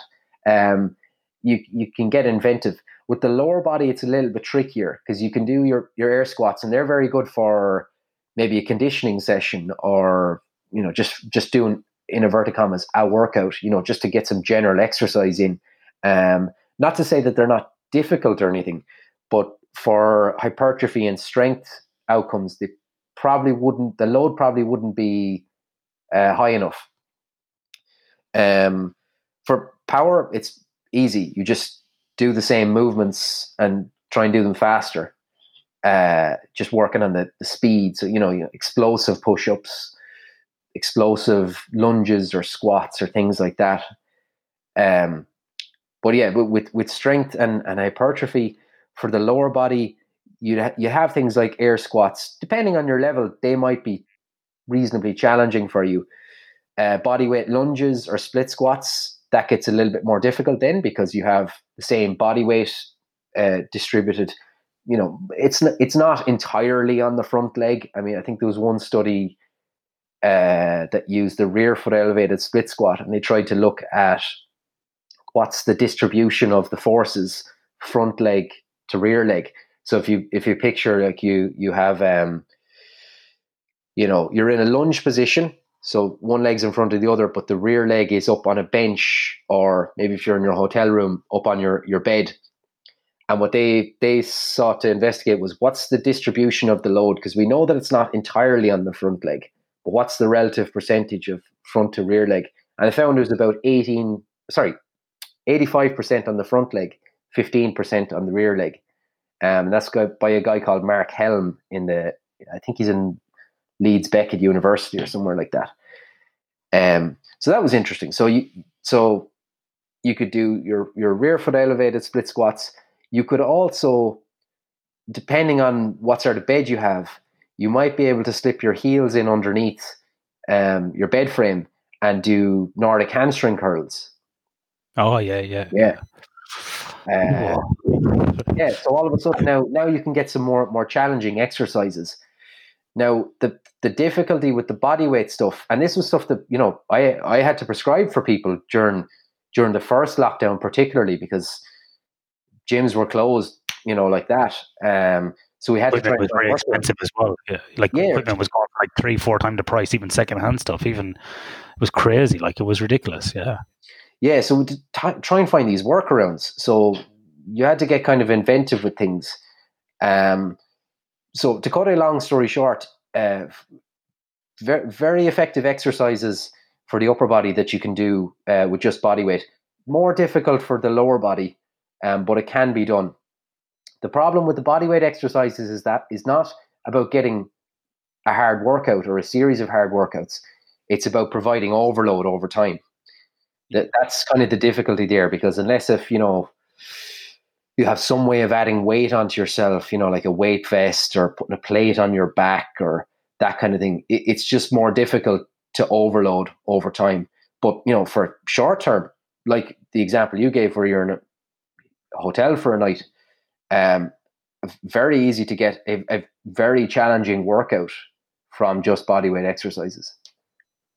Um, you you can get inventive. With the lower body it's a little bit trickier because you can do your your air squats and they're very good for maybe a conditioning session or you know just just doing in inverted commas a workout you know just to get some general exercise in. Um, not to say that they're not difficult or anything but for hypertrophy and strength outcomes, they probably wouldn't. The load probably wouldn't be uh, high enough. Um, for power, it's easy. You just do the same movements and try and do them faster. Uh, just working on the, the speed. So you know, explosive push-ups, explosive lunges or squats or things like that. Um, but yeah, with with strength and, and hypertrophy, for the lower body, you ha- you have things like air squats. Depending on your level, they might be reasonably challenging for you. Uh, body weight lunges or split squats that gets a little bit more difficult then because you have the same body weight uh, distributed. You know, it's n- it's not entirely on the front leg. I mean, I think there was one study uh, that used the rear foot elevated split squat, and they tried to look at what's the distribution of the forces front leg to rear leg. So if you if you picture like you you have um you know you're in a lunge position, so one leg's in front of the other, but the rear leg is up on a bench, or maybe if you're in your hotel room, up on your your bed. And what they they sought to investigate was what's the distribution of the load because we know that it's not entirely on the front leg, but what's the relative percentage of front to rear leg? And I found it was about eighteen, sorry, eighty five percent on the front leg 15% on the rear leg. Um, that's by a guy called Mark Helme in the, I think he's in Leeds Beckett University or somewhere like that. Um, so that was interesting. So you, so you could do your, your rear foot elevated split squats. You could also, depending on what sort of bed you have, you might be able to slip your heels in underneath um, your bed frame and do Nordic hamstring curls. Oh yeah, yeah, yeah. Uh, yeah, so all of a sudden now now you can get some more more challenging exercises. Now the the difficulty with the body weight stuff, and this was stuff that you know I I had to prescribe for people during during the first lockdown, particularly because gyms were closed, you know, like that. Um, so we had equipment to try. was very expensive as well. Yeah. Like yeah. equipment was going like three, four times the price. Even secondhand stuff, even it was crazy. Like it was ridiculous. Yeah yeah, so t- try and find these workarounds. So you had to get kind of inventive with things. Um, so to cut a long story short, uh, very, very effective exercises for the upper body that you can do uh, with just body weight. More difficult for the lower body, um, but it can be done. The problem with the body weight exercises is that is not about getting a hard workout or a series of hard workouts. It's about providing overload over time. That that's kind of the difficulty there because unless if you know you have some way of adding weight onto yourself, you know, like a weight vest or putting a plate on your back or that kind of thing, it, it's just more difficult to overload over time. But you know, for short term, like the example you gave, where you're in a hotel for a night, um, very easy to get a, a very challenging workout from just bodyweight exercises.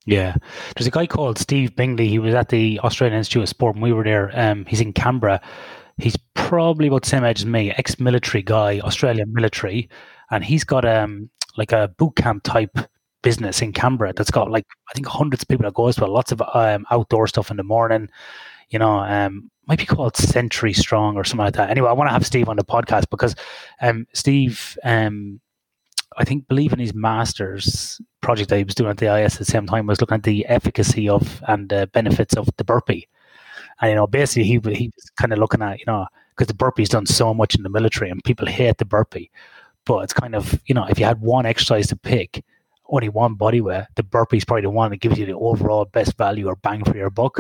Yeah, there's a guy called Steve Bingley. He was at the Australian Institute of Sport when we were there. Um, he's in Canberra. He's probably about the same age as me, ex-military guy, Australian military, and he's got um like a boot camp type business in Canberra that's got like I think hundreds of people that goes to it, lots of um, outdoor stuff in the morning. You know, um, might be called Century Strong or something like that. Anyway, I want to have Steve on the podcast because um, Steve, um, I think, believe in his master's project that he was doing at the AIS at the same time was looking at the efficacy of and the benefits of the burpee. And you know, basically, he he was kind of looking at you know because the burpee's done so much in the military and people hate the burpee, but it's kind of you know if you had one exercise to pick, only one body weight, the burpee's probably the one that gives you the overall best value or bang for your buck.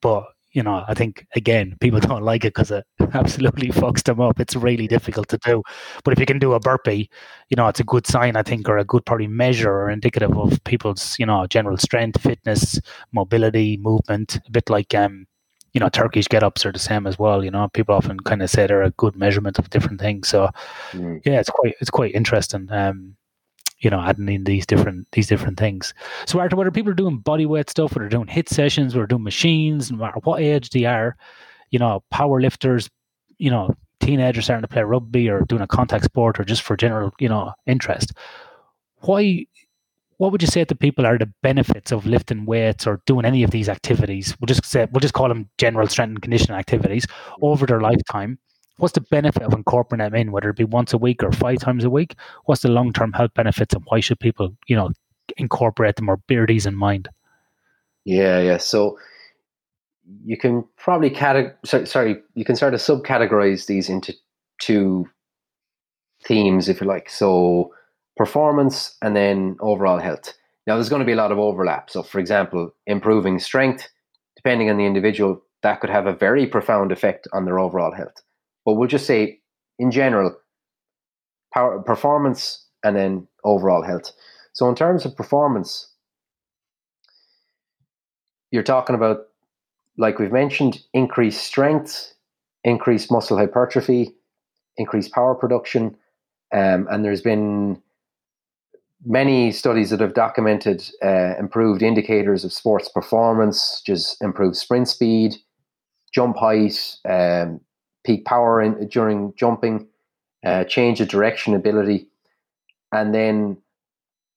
But you know, I think again, people don't like it because it absolutely fucks them up. It's really difficult to do. But if you can do a burpee, you know, it's a good sign, I think, or a good probably measure or indicative of people's, you know, general strength, fitness, mobility, movement. A bit like, um, you know, Turkish get ups are the same as well. You know, people often kind of say they're a good measurement of different things. So, mm. yeah, it's quite it's quite interesting. Um, you know, adding in these different these different things. So, Arthur, whether people are doing body weight stuff, whether they're doing HIIT sessions, whether doing machines, no matter what age they are, you know, power lifters, you know, teenagers starting to play rugby or doing a contact sport or just for general, you know, interest. Why what would you say to people are the benefits of lifting weights or doing any of these activities? We'll just say we'll just call them general strength and conditioning activities over their lifetime what's the benefit of incorporating them in, whether it be once a week or five times a week? What's the long term health benefits, and why should people, you know, incorporate them or bear these in mind? Yeah, yeah. So you can probably categorize. Sorry, you can sort of subcategorize these into two themes, if you like. So performance and then overall health. Now, there's going to be a lot of overlap. So, for example, improving strength, depending on the individual, that could have a very profound effect on their overall health. But we'll just say, in general, power performance and then overall health. So, in terms of performance, you're talking about, like we've mentioned, increased strength, increased muscle hypertrophy, increased power production, um, and there's been many studies that have documented uh, improved indicators of sports performance, just improved sprint speed, jump height, um, peak power in, during jumping, uh, change of direction ability, and then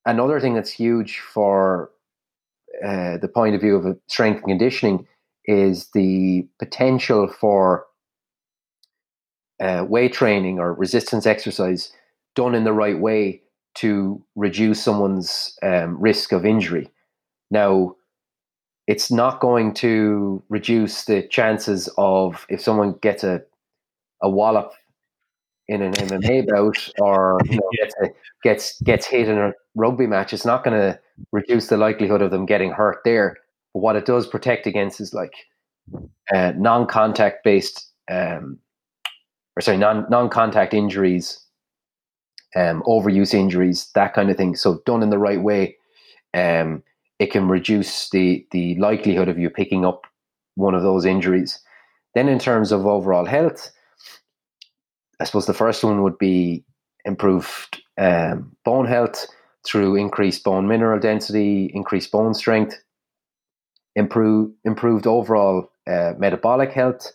another thing that's huge for uh, the point of view of strength and conditioning is the potential for uh, weight training or resistance exercise done in the right way to reduce someone's um, risk of injury. Now, it's not going to reduce the chances of if someone gets a a wallop in an MMA bout or you know, gets, a, gets gets hit in a rugby match, it's not going to reduce the likelihood of them getting hurt there. But what it does protect against is like uh, non-contact based, um, or sorry, non non-contact injuries, um, overuse injuries, that kind of thing. So done in the right way, um, it can reduce the the likelihood of you picking up one of those injuries. Then, in terms of overall health, I suppose the first one would be improved um, bone health through increased bone mineral density, increased bone strength, improve, improved overall uh, metabolic health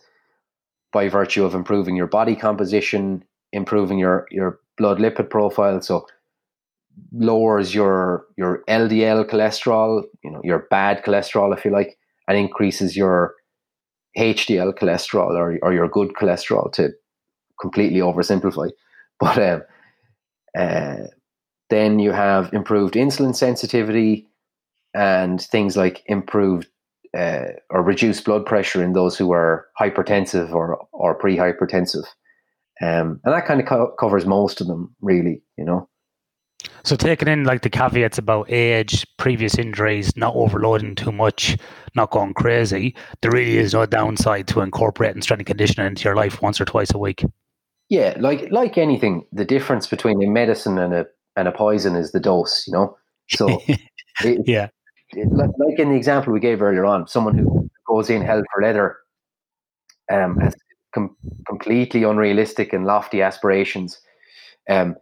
by virtue of improving your body composition, improving your, your blood lipid profile. So lowers your your LDL cholesterol, you know, your bad cholesterol, if you like, and increases your HDL cholesterol or, or your good cholesterol to completely oversimplify. But um, uh, then you have improved insulin sensitivity and things like improved uh, or reduced blood pressure in those who are hypertensive or, or pre-hypertensive. Um, and that kind of co- covers most of them, really, you know. So taking in like the caveats about age, previous injuries, not overloading too much, not going crazy, there really is no downside to incorporating strength and conditioning into your life once or twice a week. Yeah, like like anything, the difference between a medicine and a and a poison is the dose, you know. So it, yeah, it, like in the example we gave earlier on, someone who goes in hell for leather um, has com- completely unrealistic and lofty aspirations. Um,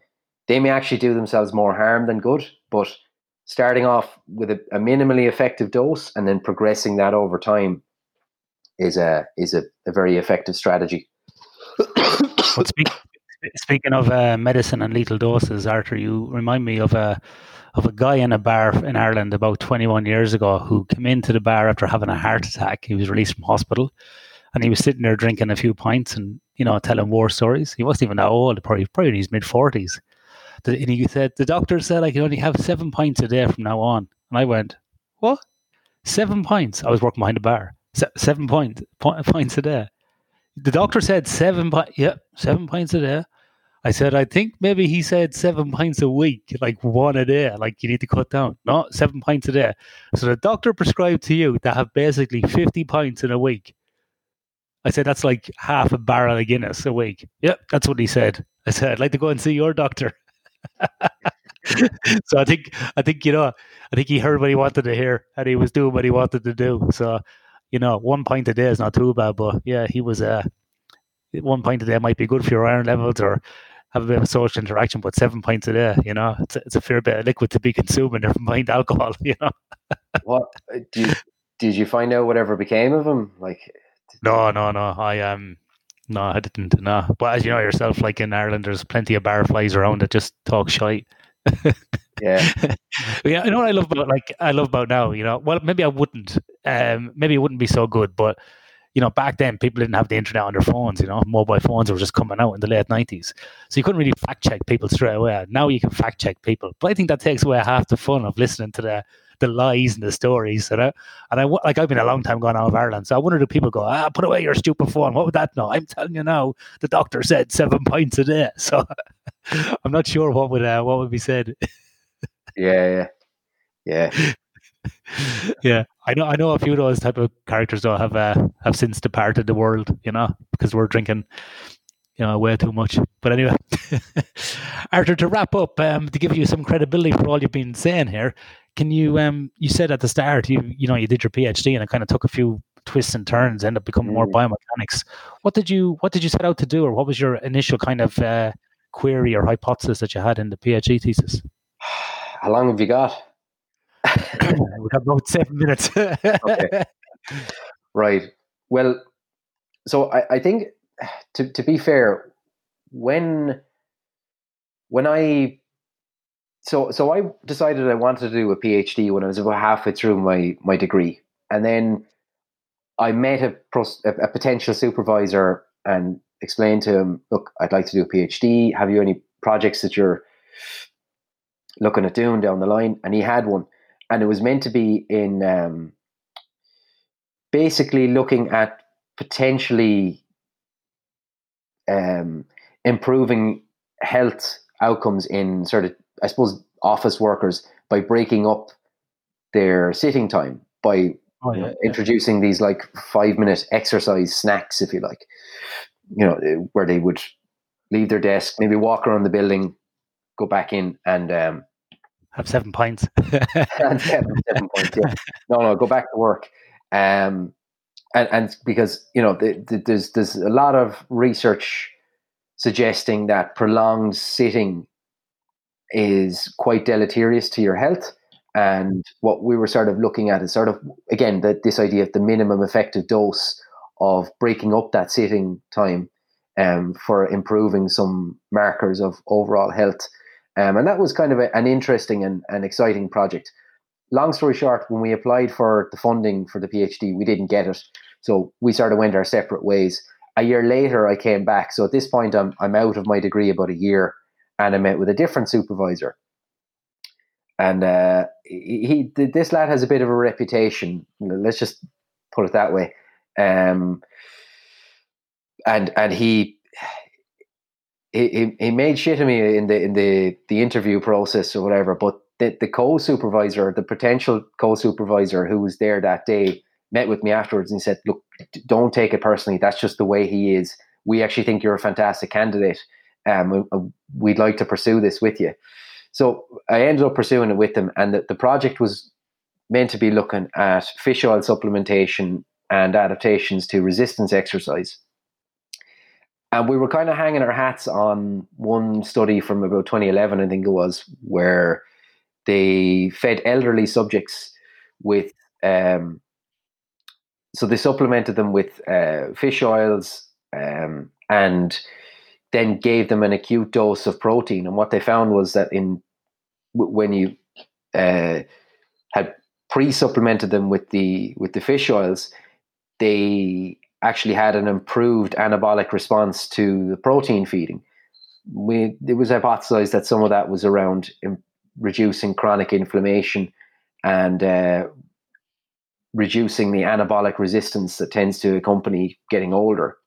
they may actually do themselves more harm than good, but starting off with a, a minimally effective dose and then progressing that over time is a is a, a very effective strategy. speak, speaking of uh, medicine and lethal doses, Arthur, you remind me of a of a guy in a bar in Ireland about 21 years ago who came into the bar after having a heart attack. He was released from hospital, and he was sitting there drinking a few pints and you know telling war stories. He wasn't even that old, probably probably in his mid 40s and he said, The doctor said I can only have seven pints a day from now on. And I went, What? Seven pints? I was working behind the bar. Se- seven point, pints a day. The doctor said seven pints. Yeah, seven pints a day. I said, I think maybe he said seven pints a week, like one a day, like you need to cut down. No, seven pints a day. So the doctor prescribed to you to have basically 50 pints in a week. I said, that's like half a barrel of Guinness a week. Yep, that's what he said. I said, I'd like to go and see your doctor. so I think I think you know I think he heard what he wanted to hear and he was doing what he wanted to do. So you know, one pint a day is not too bad, but yeah, he was uh one pint a day might be good for your iron levels or have a bit of social interaction, but seven pints a day, you know, it's a, it's a fair bit of liquid to be consuming, never mind alcohol, you know. what did you, did you find out whatever became of him? Like, no, no, no. I um, no, I didn't. No, but as you know yourself, like in Ireland, there's plenty of barflies around that just talk shite. Yeah, yeah. You know what I love about like I love about now. You know, well, maybe I wouldn't. Um, maybe it wouldn't be so good, but you know, back then people didn't have the internet on their phones. You know, mobile phones were just coming out in the late nineties, so you couldn't really fact check people straight away. Now you can fact check people, but I think that takes away half the fun of listening to the the lies and the stories. And I, and I, like I've been a long time gone out of Ireland, so I wonder do people go, ah, put away your stupid phone. What would that know? I'm telling you now, the doctor said seven pints a day. So I'm not sure what would uh, what would be said. yeah, yeah, yeah. yeah, I know. I know a few of those type of characters though have uh, have since departed the world. You know, because we're drinking you know, way too much. But anyway, Arthur, to wrap up, um, to give you some credibility for all you've been saying here, can you um you said at the start you you know you did your PhD and it kind of took a few twists and turns, end up becoming more mm. biomechanics. What did you what did you set out to do, or what was your initial kind of uh, query or hypothesis that you had in the PhD thesis? How long have you got? we have about seven minutes. okay. Right. Well, so I, I think to to be fair, when when I so so I decided I wanted to do a PhD when I was about halfway through my my degree, and then I met a, a potential supervisor and explained to him, "Look, I'd like to do a PhD. Have you any projects that you're looking at doing down the line?" And he had one, and it was meant to be in um, basically looking at potentially um, improving health outcomes in sort of I suppose, office workers by breaking up their sitting time by oh, yeah, introducing yeah. these like five minute exercise snacks, if you like, you know, eh, where they would leave their desk, maybe walk around the building, go back in and um, have seven pints. and seven, seven points, yeah. No, no, go back to work. Um, and, and because, you know, the, the, there's, there's a lot of research suggesting that prolonged sitting is quite deleterious to your health. And what we were sort of looking at is sort of, again, that this idea of the minimum effective dose of breaking up that sitting time um, for improving some markers of overall health. Um, and that was kind of a, an interesting and, and exciting project. Long story short, when we applied for the funding for the PhD, we didn't get it. So we sort of went our separate ways. A year later, I came back. So at this point, I'm, I'm out of my degree about a year and I met with a different supervisor. And uh, he, he, this lad has a bit of a reputation. Let's just put it that way. Um, and and he he, he made shit of me in the in the the interview process or whatever. But the, the co supervisor, the potential co supervisor who was there that day, met with me afterwards and said, "Look, don't take it personally. That's just the way he is. We actually think you're a fantastic candidate. Um, we'd like to pursue this with you." So I ended up pursuing it with them, and the, the project was meant to be looking at fish oil supplementation and adaptations to resistance exercise. And we were kind of hanging our hats on one study from about 2011, I think it was, where they fed elderly subjects with, um, so they supplemented them with uh, fish oils um, and then gave them an acute dose of protein. And what they found was that in when you uh, had pre-supplemented them with the with the fish oils, they actually had an improved anabolic response to the protein feeding. We, it was hypothesized that some of that was around reducing chronic inflammation and uh, reducing the anabolic resistance that tends to accompany getting older.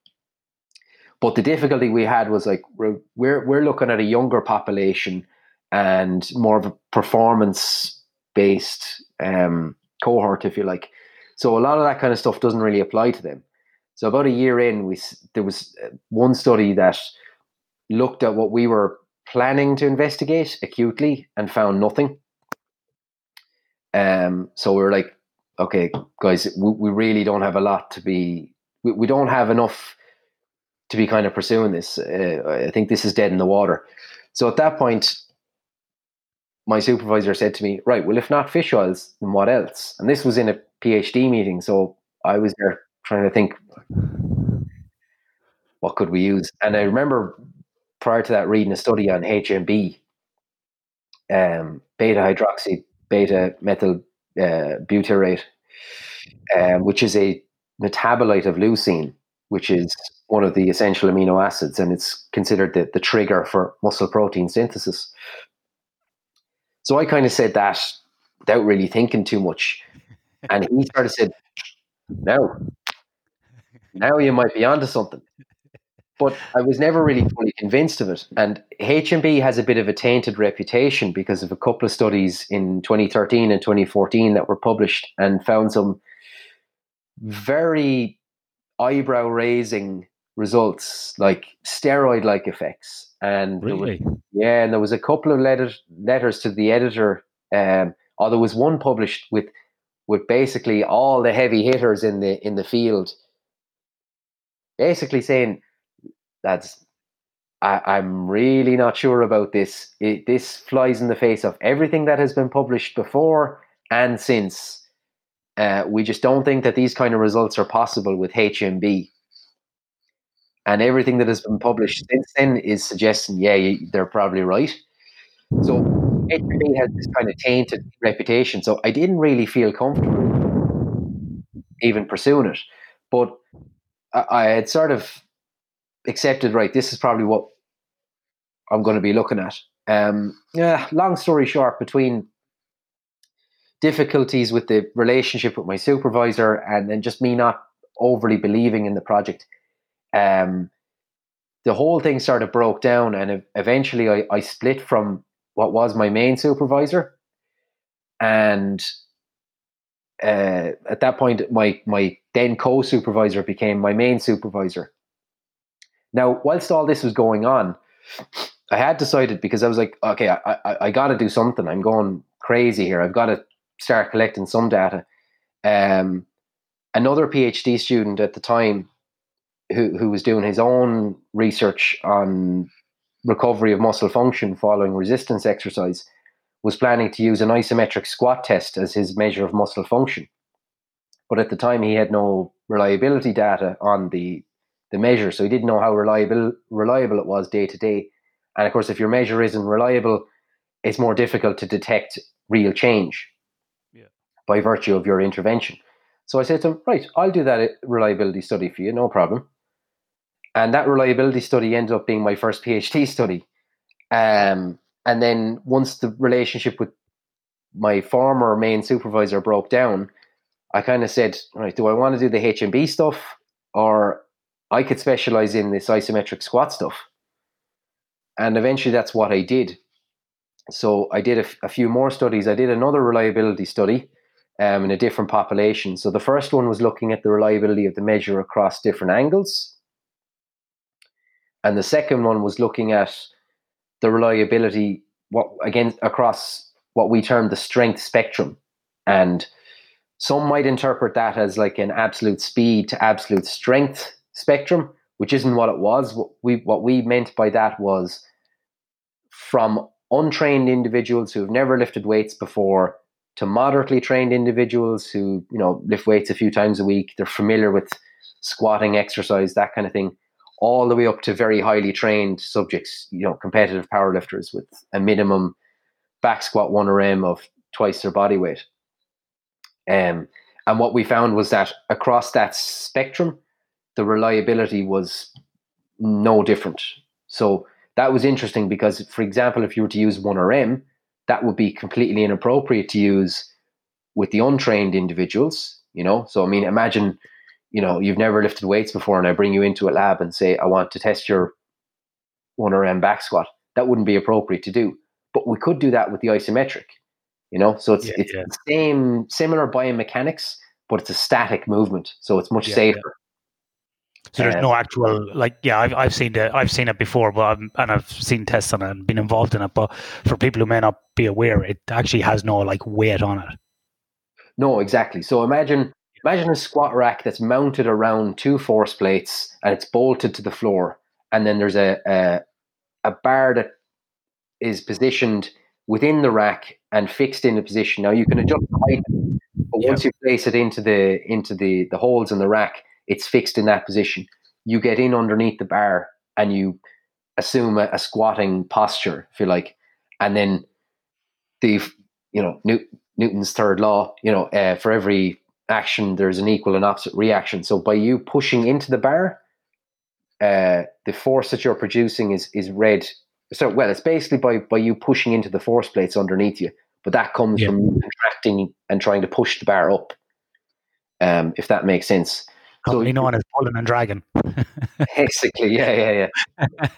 But the difficulty we had was like we're we're, we're looking at a younger population and more of a performance based um, cohort, if you like. So a lot of that kind of stuff doesn't really apply to them. So about a year in, we there was uh, one study that looked at what we were planning to investigate acutely and found nothing. Um, so we were like, okay, guys, we, we really don't have a lot to be. We, we don't have enough to be kind of pursuing this. Uh, I think this is dead in the water. So at that point, my supervisor said to me, right, well, if not fish oils, then what else? And this was in a PhD meeting. So I was there trying to think, what could we use? And I remember prior to that reading a study on HMB, um, beta hydroxy, beta methyl uh, butyrate, um, which is a metabolite of leucine, which is one of the essential amino acids, and it's considered the, the trigger for muscle protein synthesis. So I kind of said that without really thinking too much. And he sort of said, No, now you might be onto something. But I was never really fully convinced of it. And HMB has a bit of a tainted reputation because of a couple of studies in 2013 and 2014 that were published and found some very eyebrow raising results, like steroid like effects. And really? Was, yeah, and there was a couple of letters letters to the editor. Um, or there was one published with with basically all the heavy hitters in the in the field, basically saying that's I, am really not sure about this. It, this flies in the face of everything that has been published before and since. Uh, we just don't think that these kind of results are possible with HMB and everything that has been published since then is suggesting, yeah, they're probably right. So HMB has this kind of tainted reputation. So I didn't really feel comfortable even pursuing it, but I, I had sort of accepted, right, this is probably what I'm going to be looking at. Um, yeah, long story short, between difficulties with the relationship with my supervisor and then just me not overly believing in the project um, the whole thing sort of broke down, and eventually I, I split from what was my main supervisor, and uh, at that point, my my then co-supervisor became my main supervisor. Now, whilst all this was going on, I had decided because I was like, okay, I I, I got to do something. I'm going crazy here. I've got to start collecting some data. Um, another PhD student at the time who, who was doing his own research on recovery of muscle function following resistance exercise was planning to use an isometric squat test as his measure of muscle function. But at the time, he had no reliability data on the, the measure, so he didn't know how reliable, reliable it was day to day. And of course, if your measure isn't reliable, it's more difficult to detect real change. By virtue of your intervention. So I said to him, right, I'll do that reliability study for you, no problem. And that reliability study ended up being my first PhD study. Um, and then once the relationship with my former main supervisor broke down, I kind of said, right, do I want to do the HMB stuff or I could specialize in this isometric squat stuff? and eventually that's what I did. So I did a, f- a few more studies. I did another reliability study um, in a different population. So the first one was looking at the reliability of the measure across different angles. And the second one was looking at the reliability what again across what we term the strength spectrum. And some might interpret that as like an absolute speed to absolute strength spectrum, which isn't what it was. What we what we meant by that was from untrained individuals who have never lifted weights before to moderately trained individuals who you know lift weights a few times a week they're familiar with squatting exercise that kind of thing all the way up to very highly trained subjects you know competitive powerlifters with a minimum back squat 1RM of twice their body weight. Um, and what we found was that across that spectrum the reliability was no different. So that was interesting because for example if you were to use 1RM that would be completely inappropriate to use with the untrained individuals you know? So i mean imagine you know you've never lifted weights before and i bring you into a lab and say i want to test your 1rm back squat. That wouldn't be appropriate to do. But we could do that with the isometric you know? So it's, yeah, it's yeah. the same similar biomechanics but it's a static movement. So it's much yeah, safer so there's um, no actual like yeah I've I've seen it I've seen it before but I'm, and I've seen tests on it and been involved in it but for people who may not be aware it actually has no like weight on it. No, exactly. So imagine imagine a squat rack that's mounted around two force plates and it's bolted to the floor and then there's a a, a bar that is positioned within the rack and fixed in a position. Now you can adjust the height, but once you place it into the into the the holes in the rack, it's fixed in that position. You get in underneath the bar and you assume a, a squatting posture, if you like, and then the you know New, Newton's third law, you know, uh, for every action there's an equal and opposite reaction. So by you pushing into the bar, uh, the force that you're producing is is read. So well, it's basically by by you pushing into the force plates underneath you, but that comes yeah. from contracting and trying to push the bar up. Um, if that makes sense commonly so, known as pulling and dragging. basically, yeah, yeah,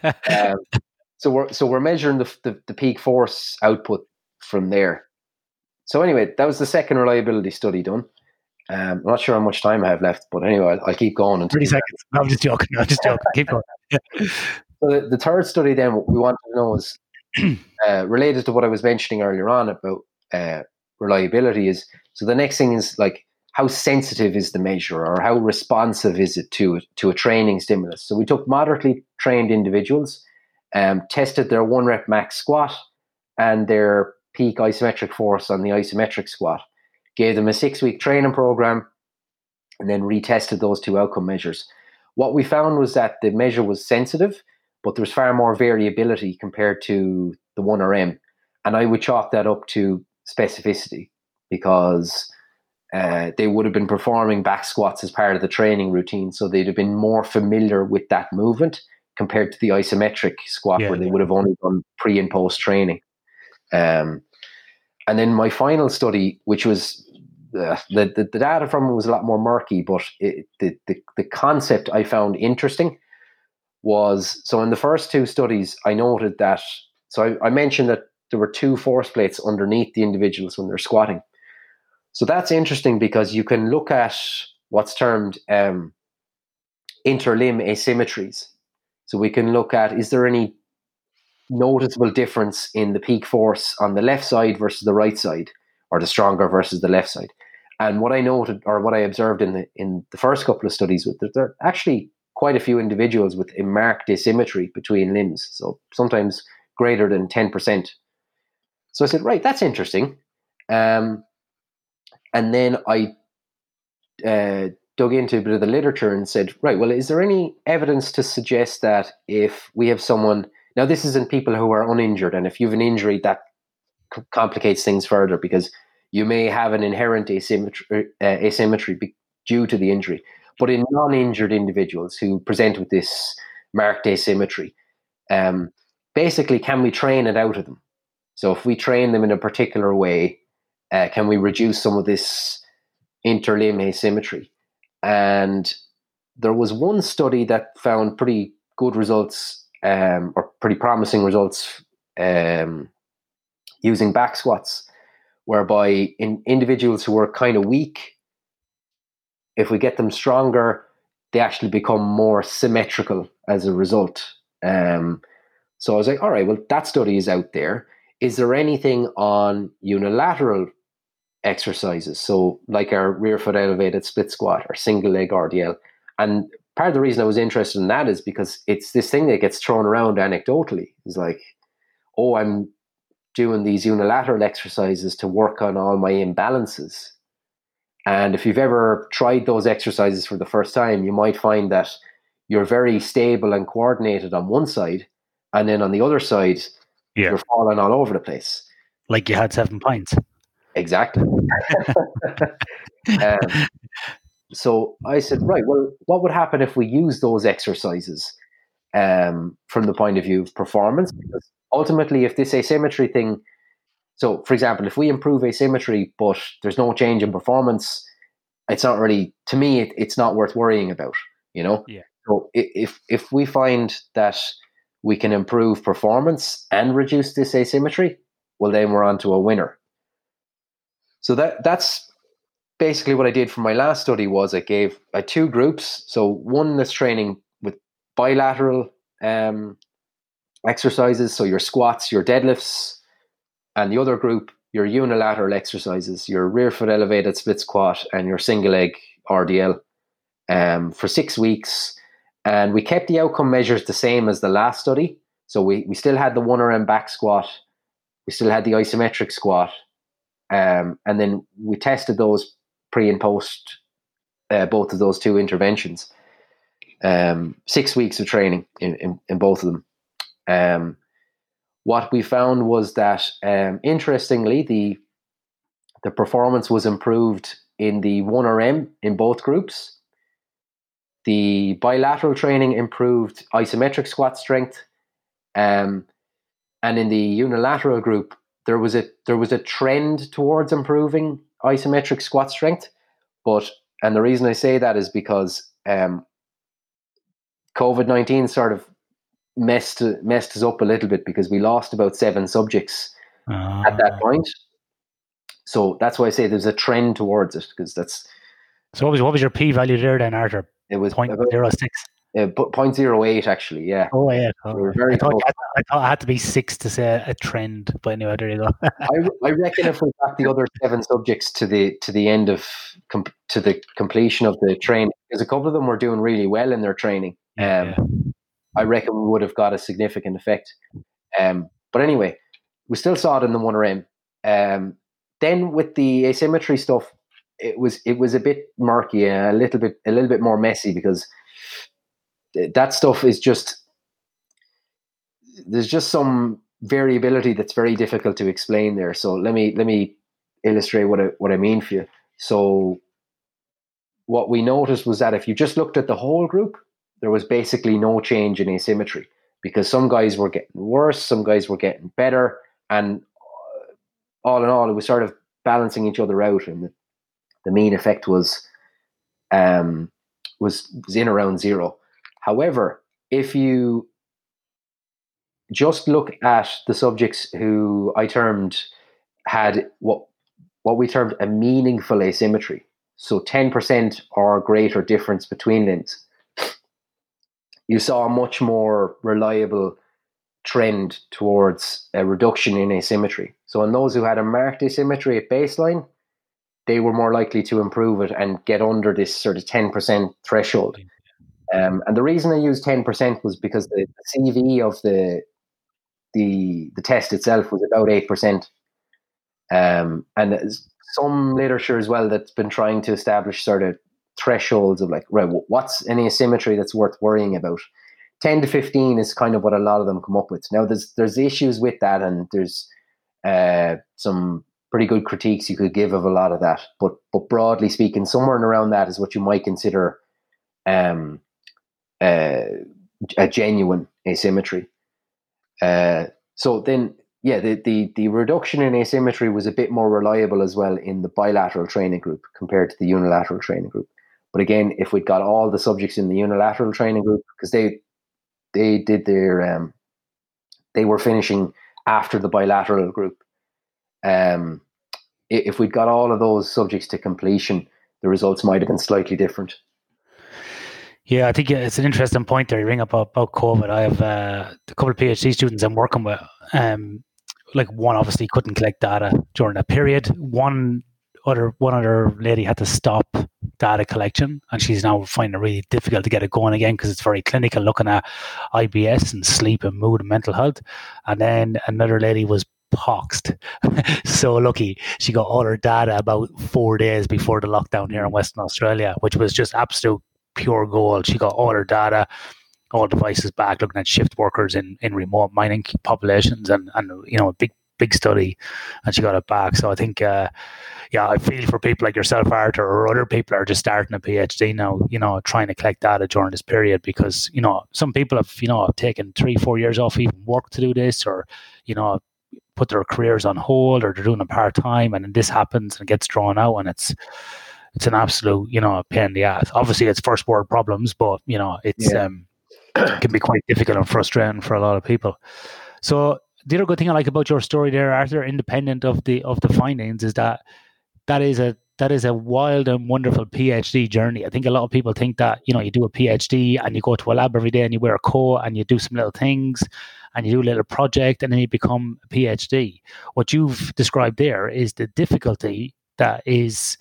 yeah. um, so we're so we're measuring the, the, the peak force output from there. So anyway, that was the second reliability study done. Um, I'm not sure how much time I have left, but anyway, I'll, I'll keep going. Thirty seconds. No, I'm just joking. I'm just joking. keep going. Yeah. So the, the, third study, then, what we wanted to know is uh, related to what I was mentioning earlier on about uh, reliability. Is so the next thing is like how sensitive is the measure or how responsive is it to to a training stimulus? So we took moderately trained individuals, um, tested their one rep max squat and their peak isometric force on the isometric squat, gave them a six week training program, and then retested those two outcome measures. What we found was that the measure was sensitive, but there was far more variability compared to the 1RM. And I would chalk that up to specificity because uh, they would have been performing back squats as part of the training routine, so they'd have been more familiar with that movement compared to the isometric squat, yeah, where they yeah. would have only done pre and post training. Um, and then my final study, which was uh, the, the, the data from it was a lot more murky, but it, the, the the concept I found interesting was so in the first two studies I noted that so I, I mentioned that there were two force plates underneath the individuals when they're squatting so that's interesting because you can look at what's termed um, interlimb asymmetries. So we can look at is there any noticeable difference in the peak force on the left side versus the right side, or the stronger versus the left side. And what I noted, or what I observed in the in the first couple of studies, that there are actually quite a few individuals with a marked asymmetry between limbs. So sometimes greater than ten percent. So I said, right, that's interesting. Um, and then I uh, dug into a bit of the literature and said, right, well, is there any evidence to suggest that if we have someone, now this isn't people who are uninjured, and if you have an injury, that c- complicates things further because you may have an inherent asymmetry, uh, asymmetry be- due to the injury. But in non injured individuals who present with this marked asymmetry, um, basically, can we train it out of them? So if we train them in a particular way, uh, can we reduce some of this interlimb asymmetry? And there was one study that found pretty good results um, or pretty promising results um, using back squats, whereby in individuals who are kind of weak, if we get them stronger, they actually become more symmetrical as a result. Um, so I was like, all right, well, that study is out there. Is there anything on unilateral exercises? So, like our rear foot elevated split squat or single leg RDL. And part of the reason I was interested in that is because it's this thing that gets thrown around anecdotally. It's like, oh, I'm doing these unilateral exercises to work on all my imbalances. And if you've ever tried those exercises for the first time, you might find that you're very stable and coordinated on one side, and then on the other side, yeah. you're falling all over the place. Like you had seven pints. Exactly. um, so I said, right, well, what would happen if we use those exercises um, from the point of view of performance? Because ultimately, if this asymmetry thing, so for example, if we improve asymmetry, but there's no change in performance, it's not really, to me, it, it's not worth worrying about, you know? Yeah. So if, if we find that we can improve performance and reduce this asymmetry, well, then we're on to a winner. So that that's basically what I did for my last study was I gave uh, two groups. So one that's training with bilateral um, exercises, so your squats, your deadlifts, and the other group your unilateral exercises, your rear foot elevated split squat, and your single leg RDL um, for six weeks. And we kept the outcome measures the same as the last study. So we, we still had the 1RM back squat, we still had the isometric squat, um, and then we tested those pre and post uh, both of those two interventions. Um, six weeks of training in, in, in both of them. Um, what we found was that, um, interestingly, the the performance was improved in the 1RM in both groups. The bilateral training improved isometric squat strength, um, and in the unilateral group, there was a there was a trend towards improving isometric squat strength. But and the reason I say that is because um, COVID nineteen sort of messed messed us up a little bit because we lost about seven subjects uh, at that ah. point. So that's why I say there's a trend towards it because that's. So what was what was your p value there then, Arthur? It was point zero six. Uh, 0.08 actually, yeah. Oh yeah, oh, we very I, thought had, I thought it had to be six to say a trend, but anyway, there you go. I, I reckon if we got the other seven subjects to the to the end of com- to the completion of the training, because a couple of them were doing really well in their training. Um, yeah. I reckon we would have got a significant effect. Um, but anyway, we still saw it in the one RM. Um, then with the asymmetry stuff, it was it was a bit murky, a little bit a little bit more messy because that stuff is just there's just some variability that's very difficult to explain there. So let me let me illustrate what I, what I mean for you. So what we noticed was that if you just looked at the whole group, there was basically no change in asymmetry because some guys were getting worse, some guys were getting better, and uh, all in all, it was sort of balancing each other out, and the, the mean effect was um, was was in around zero. However, if you just look at the subjects who I termed had what what we termed a meaningful asymmetry, so 10% or greater difference between limbs, you saw a much more reliable trend towards a reduction in asymmetry. So in those who had a marked asymmetry at baseline, they were more likely to improve it and get under this sort of 10% threshold. Um, and the reason I used 10% was because the, CV of the, the, the test itself was about 8%. Um, and some literature as well that's been trying to establish sort of thresholds of like, right, what's any asymmetry that's worth worrying about? 10 to 15 is kind of what a lot of them come up with. Now, there's there's issues with that, and there's uh, some pretty good critiques you could give of a lot of that. But but broadly speaking, somewhere around that is what you might consider um, uh, a genuine asymmetry. Uh, so then, yeah, the, the, the reduction in asymmetry was a bit more reliable as well in the bilateral training group compared to the unilateral training group. But again, if we'd got all the subjects in the unilateral training group, because they they did their um, they were finishing after the bilateral group. Um, if we'd got all of those subjects to completion, the results might have been slightly different. Yeah, I think it's an interesting point there. You ring up about, about COVID. I have uh, a couple of PhD students I'm working with. Um, like one obviously couldn't collect data during that period. One other one other lady had to stop data collection, and she's now finding it really difficult to get it going again because it's very clinical, looking at IBS and sleep and mood and mental health. And then another lady was poxed. so lucky she got all her data about four days before the lockdown here in Western Australia, which was just absolute pure gold. She got all her data, all devices back, looking at shift workers in, in remote mining populations, and and you know a big big study, and she got it back. So I think, uh, yeah, I feel for people like yourself, Arthur, or other people are just starting a PhD now, you know, trying to collect data during this period because you know some people have you know taken three four years off even work to do this, or you know put their careers on hold or they're doing a part time and then this happens and gets drawn out and it's it's an absolute, you know, pain in the ass. Obviously, it's first world problems, but you know, it's yeah. um, it can be quite difficult and frustrating for a lot of people. So the other good thing I like about your story there, Arthur, independent of the of the findings, is that that is a that is a wild and wonderful PhD journey. I think a lot of people think that you know you do a PhD and you go to a lab every day and you wear a coat and you do some little things and you do a little project and then you become a PhD. What you've described there is the difficulty that is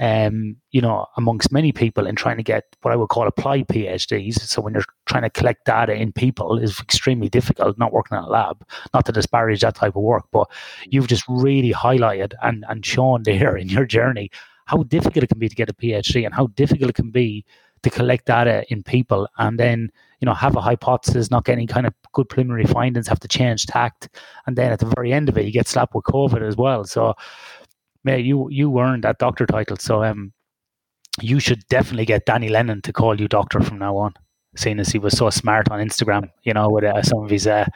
um, you know, amongst many people in trying to get what I would call applied PhDs. So when you're trying to collect data in people is extremely difficult, not working in a lab, not to disparage that type of work, but you've just really highlighted and, and shown there in your journey how difficult it can be to get a PhD and how difficult it can be to collect data in people and then, you know, have a hypothesis, not getting kind of good preliminary findings, have to change tact. And then at the very end of it, you get slapped with COVID as well. So May you you earned that doctor title, so um, you should definitely get Danny Lennon to call you doctor from now on seeing as he was so smart on Instagram, you know, with uh, some of his uh,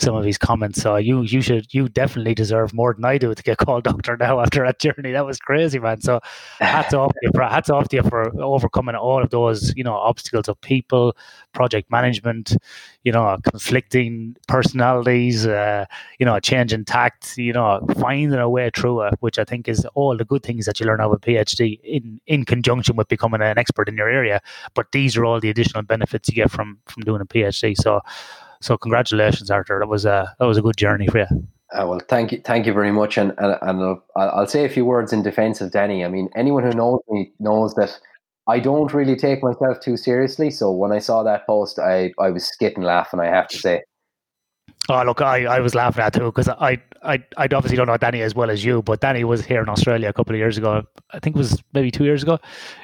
some of his comments. So you you should you definitely deserve more than I do to get called doctor now after that journey. That was crazy, man. So hats off to you for hats off to you for overcoming all of those you know obstacles of people, project management, you know, conflicting personalities, uh, you know, changing tact, you know, finding a way through it, which I think is all the good things that you learn out of a PhD in in conjunction with becoming an expert in your area. But these are all the additional benefits benefits you get from from doing a PhD. So, so congratulations, Arthur. That was a that was a good journey for you. Uh, well, thank you, thank you very much, and and, and I'll, I'll say a few words in defence of Danny. I mean, anyone who knows me knows that I don't really take myself too seriously. So when I saw that post, I I was skipping laughing. I have to say. Oh look, I, I was laughing at too because I I I obviously don't know Danny as well as you, but Danny was here in Australia a couple of years ago. I think it was maybe two years ago,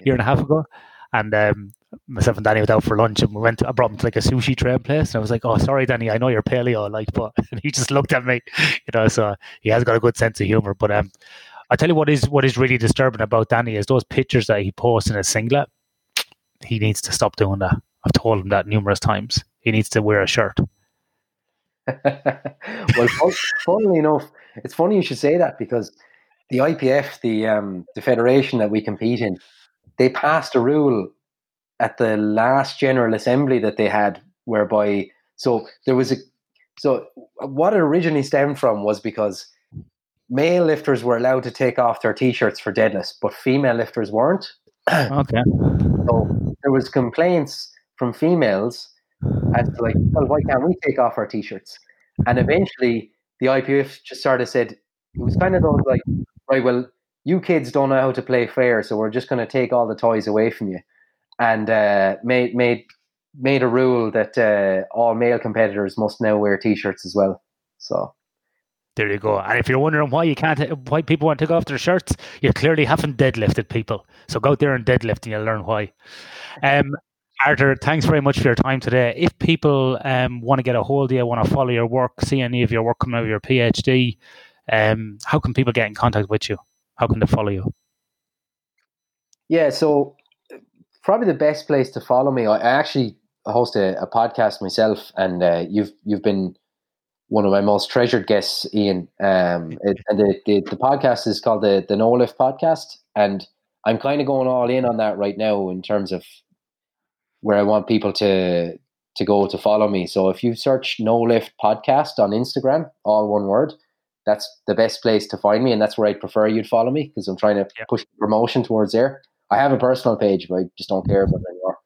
year and a half ago, and um, myself and Danny went out for lunch and we went. To, I brought him to like a sushi tray place, and I was like, "Oh, sorry, Danny, I know you're paleo, like," but he just looked at me, you know. So he has got a good sense of humor. But um, I tell you what is what is really disturbing about Danny is those pictures that he posts in a singlet. He needs to stop doing that. I've told him that numerous times. He needs to wear a shirt. well, funnily enough, it's funny you should say that because the IPF, the um, the federation that we compete in, they passed a rule at the last General Assembly that they had, whereby so there was a so what it originally stemmed from was because male lifters were allowed to take off their t-shirts for deadlifts, but female lifters weren't. okay. So there was complaints from females as to like, well, why can't we take off our t-shirts? And eventually the IPF just sort of said it was kind of those like, right, well, you kids don't know how to play fair, so we're just going to take all the toys away from you and uh, made made made a rule that uh, all male competitors must now wear t-shirts as well. So there you go. And if you're wondering why you can't, why people want to take off their shirts, you clearly haven't deadlifted people. So go out there and deadlift, and you'll learn why. Um, Arthur, thanks very much for your time today. If people um, want to get a hold of you, want to follow your work, see any of your work coming out of your PhD, um, how can people get in contact with you? How can they follow you? Yeah, so probably the best place to follow me. I actually host a, a podcast myself, and uh, you've you've been one of my most treasured guests, Ian. Um, it, and the, the, the podcast is called the the No Lift Podcast, and I'm kind of going all in on that right now in terms of where I want people to to go to follow me. So if you search No Lift Podcast on Instagram, all one word, that's the best place to find me, and that's where I'd prefer you'd follow me because I'm trying to push promotion towards there. I have a personal page, but I just don't care about it anymore.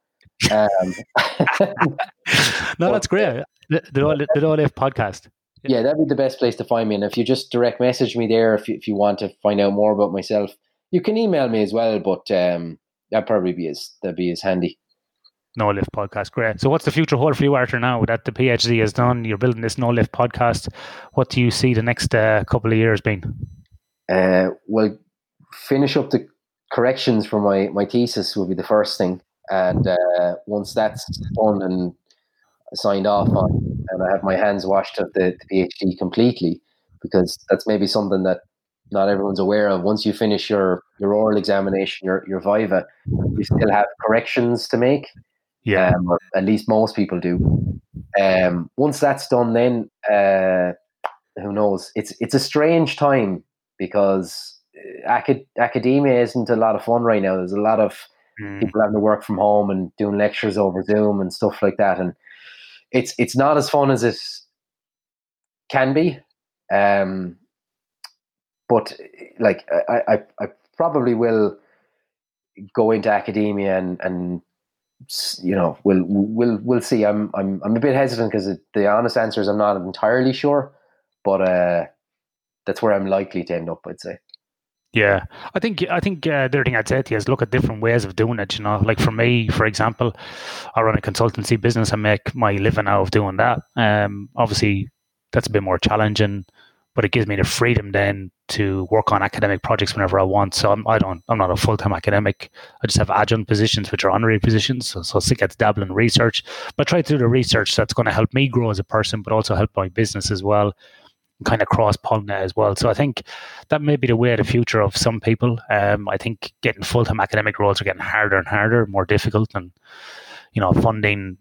Um, no, that's great. The, the, the No Lift Podcast. Yeah. yeah, that'd be the best place to find me. And if you just direct message me there, if you, if you want to find out more about myself, you can email me as well. But um, that'd probably be as that'd be as handy. No Lift podcast. Great. So, what's the future hold for you, Arthur? Now that the PhD is done, you're building this No Lift podcast. What do you see the next uh, couple of years being? Uh, well, finish up the corrections for my my thesis will be the first thing, and uh, once that's done and signed off on, and I have my hands washed of the, the PhD completely, because that's maybe something that not everyone's aware of. Once you finish your your oral examination, your your viva, you still have corrections to make yeah, um, or at least most people do. Um, once that's done, then uh, who knows? It's it's a strange time because acad- academia isn't a lot of fun right now. There's a lot of mm. people having to work from home and doing lectures over Zoom and stuff like that, and it's it's not as fun as it can be. Um, but like I, I, I probably will go into academia and, and you know, we'll we'll we'll see. I'm I'm I'm a bit hesitant because the honest answer is I'm not entirely sure, but uh, that's where I'm likely to end up. I'd say. Yeah, I think I think uh, the other thing I'd say to you is look at different ways of doing it. You know, like for me, for example, I run a consultancy business. I make my living out of doing that. Um, obviously, that's a bit more challenging but it gives me the freedom then to work on academic projects whenever I want. So I'm, I don't, I'm not a full time academic. I just have adjunct positions, which are honorary positions. So, so I get to dabble in research, but try to do the research that's going to help me grow as a person, but also help my business as well, kind of cross pollinate as well. So I think that may be the way of the future of some people. Um, I think getting full time academic roles are getting harder and harder, more difficult, and you know, funding.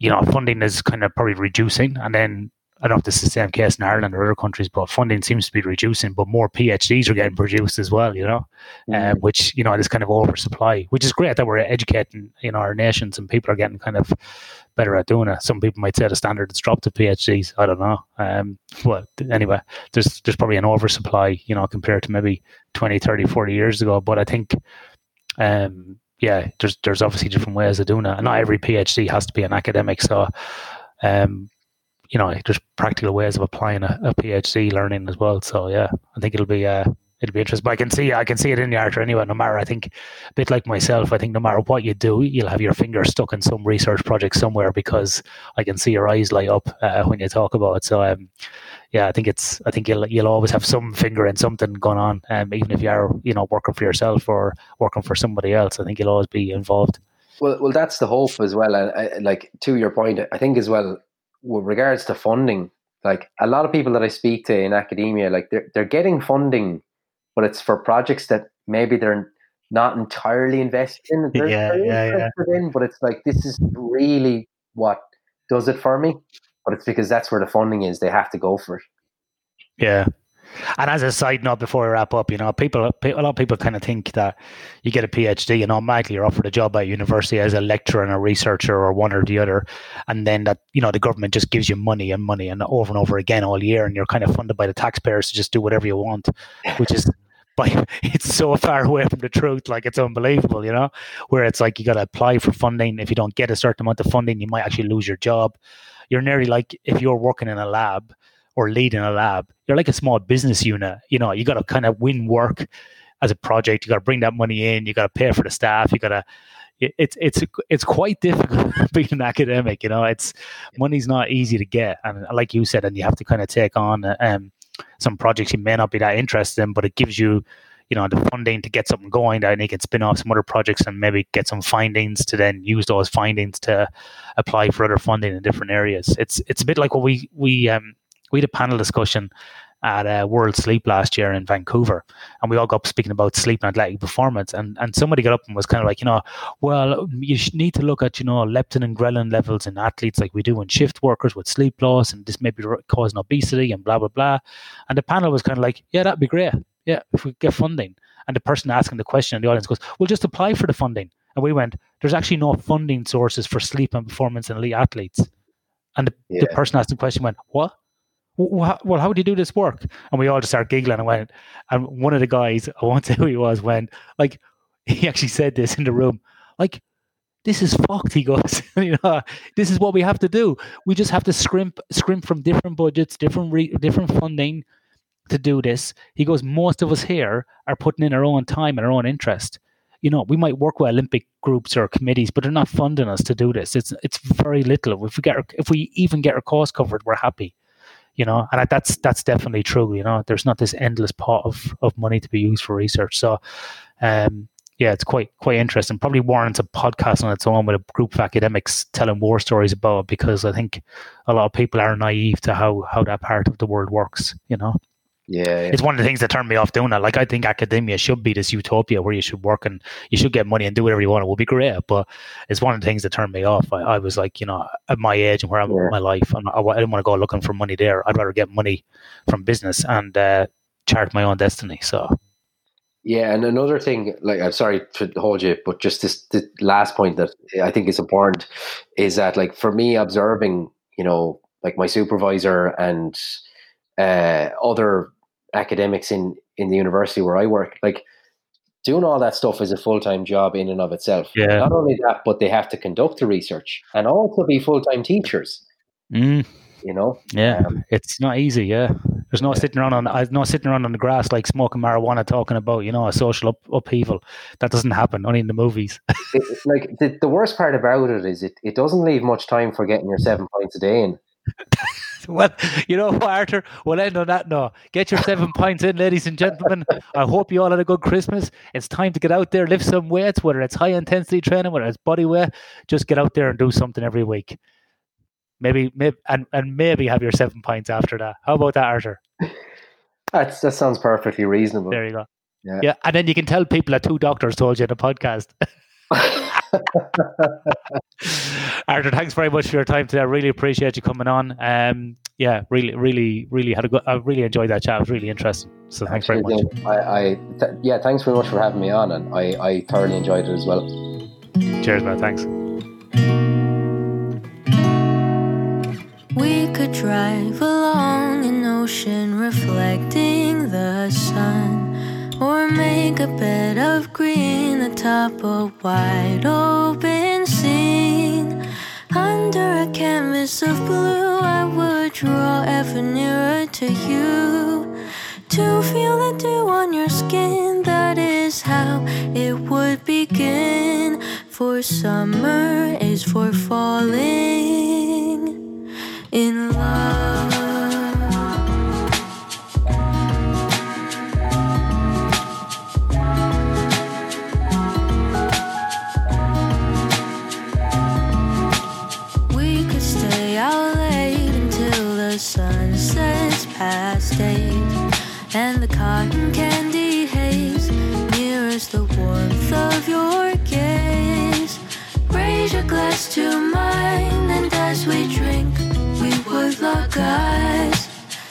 You know, funding is kind of probably reducing, and then I don't know if this is the same case in Ireland or other countries, but funding seems to be reducing, but more PhDs are getting produced as well, you know, mm. um, which, you know, this kind of oversupply, which is great that we're educating, you know, our nations and people are getting kind of better at doing it. Some people might say the standard has dropped to PhDs. I don't know. Um, but anyway, there's, there's probably an oversupply, you know, compared to maybe 20, 30, 40 years ago. But I think, um, yeah, there's, there's obviously different ways of doing it. And not every PhD has to be an academic. So, um, you know, just practical ways of applying a, a PhD learning as well. So yeah, I think it'll be uh, it'll be interesting. But I can see I can see it in the art anyway. No matter I think a bit like myself, I think no matter what you do, you'll have your finger stuck in some research project somewhere because I can see your eyes light up uh, when you talk about it. So um, yeah, I think it's I think you'll you'll always have some finger in something going on, um, even if you are you know working for yourself or working for somebody else. I think you'll always be involved. Well, well, that's the hope as well. And uh, like to your point, I think as well with regards to funding, like a lot of people that I speak to in academia, like they're they're getting funding, but it's for projects that maybe they're not entirely invested in. They're, yeah, they're yeah, yeah. In, but it's like this is really what does it for me. But it's because that's where the funding is. They have to go for it. Yeah, and as a side note, before we wrap up, you know, people, a lot of people kind of think that you get a PhD and automatically you're offered a job at university as a lecturer and a researcher or one or the other, and then that you know the government just gives you money and money and over and over again all year, and you're kind of funded by the taxpayers to just do whatever you want, which is. But it's so far away from the truth, like it's unbelievable, you know. Where it's like you got to apply for funding. If you don't get a certain amount of funding, you might actually lose your job. You're nearly like if you're working in a lab or leading a lab. You're like a small business unit. You know, you got to kind of win work as a project. You got to bring that money in. You got to pay for the staff. You got to. It's it's it's quite difficult being an academic. You know, it's money's not easy to get, and like you said, and you have to kind of take on um, some projects you may not be that interested in, but it gives you you know the funding to get something going and you can spin off some other projects and maybe get some findings to then use those findings to apply for other funding in different areas it's it's a bit like what we we um we had a panel discussion at uh, World Sleep last year in Vancouver, and we all got up speaking about sleep and athletic performance. And and somebody got up and was kind of like, you know, well, you need to look at you know leptin and ghrelin levels in athletes like we do in shift workers with sleep loss, and this may be causing obesity and blah blah blah. And the panel was kind of like, yeah, that'd be great. Yeah, if we get funding. And the person asking the question in the audience goes, well, just apply for the funding And we went, there's actually no funding sources for sleep and performance in elite athletes. And the, Yeah. the person asking the question went, what? Well, how do you do this work? And we all just started giggling and went, and one of the guys, I won't say who he was, went, like, he actually said this in the room, like, this is fucked. He goes, you know, this is what we have to do. We just have to scrimp, scrimp from different budgets, different, re- different funding to do this. He goes, most of us here are putting in our own time and our own interest. You know, we might work with Olympic groups or committees, but they're not funding us to do this. It's it's very little. If we get our, if we even get our costs covered, we're happy. You know, and that's that's definitely true. You know, there's not this endless pot of, of money to be used for research. So, um, yeah, it's quite quite interesting. Probably warrants a podcast on its own with a group of academics telling war stories about it because I think a lot of people are naive to how how that part of the world works. You know Yeah, yeah. it's one of the things that turned me off doing that. Like I think academia should be this utopia where you should work and you should get money and do whatever you want. It would be great, but it's one of the things that turned me off. I, I was like, you know, at my age and where I'm Yeah. in my life, and I, I didn't want to go looking for money there. I'd rather get money from business and uh, chart my own destiny. So Yeah, and another thing, like I'm sorry to hold you, but just this the last point that I think is important is that, like, for me, observing, you know, like my supervisor and uh, other academics in in the university where I work, like, doing all that stuff is a full time job in and of itself. Yeah. Not only that, but they have to conduct the research and also be full time teachers. mm, You know, yeah, Um, it's not easy. Yeah, there's no sitting around on no sitting around on the grass like smoking marijuana, talking about you know a social up, upheaval. That doesn't happen only in the movies. it- like the, the worst part about it is it, it doesn't leave much time for getting your seven points a day in. Well, you know what, Arthur? We'll end on that now. Get your seven pints in, ladies and gentlemen. I hope you all had a good Christmas. It's time to get out there, lift some weights, whether it's high intensity training, whether it's body weight. Just get out there and do something every week. Maybe, maybe, and, and maybe have your seven pints after that. How about that, Arthur? That's, that sounds perfectly reasonable. There you go. Yeah. yeah, and then you can tell people that two doctors told you in the podcast. Arthur, thanks very much for your time today. I really appreciate you coming on. Um, yeah, really, really, really had a good. I really enjoyed that chat. It was really interesting. So thanks very much. I, I th- yeah, thanks very much for having me on, and I, I thoroughly enjoyed it as well. Cheers, man. Thanks. We could drive along an ocean reflecting the sun, or make a bed of green atop a wide open scene. Under a canvas of blue, I would draw ever nearer to you. To feel the dew on your skin, that is how it would begin. For summer is for falling in love. Lock.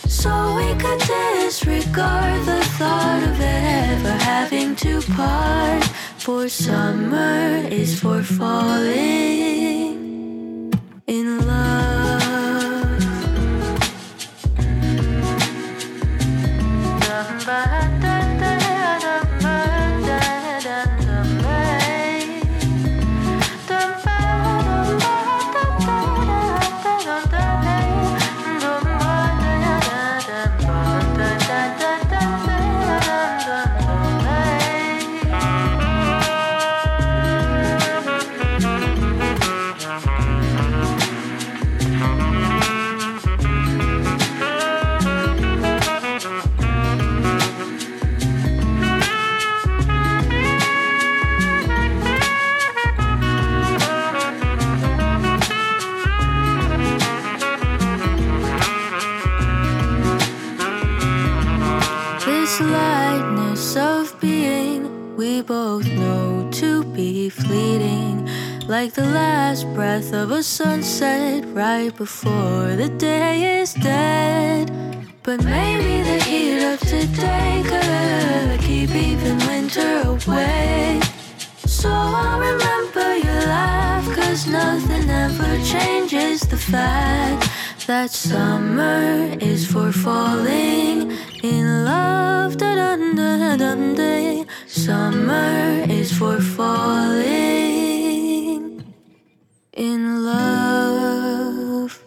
So we could disregard the thought of ever having to part. For summer is for falling in love. Like the last breath of a sunset right before the day is dead. But maybe the heat of today could keep even winter away. So I'll remember your laugh, Cause nothing ever changes the fact that summer is for falling in love. Da -dun -da -dun -da. Summer is for falling in love.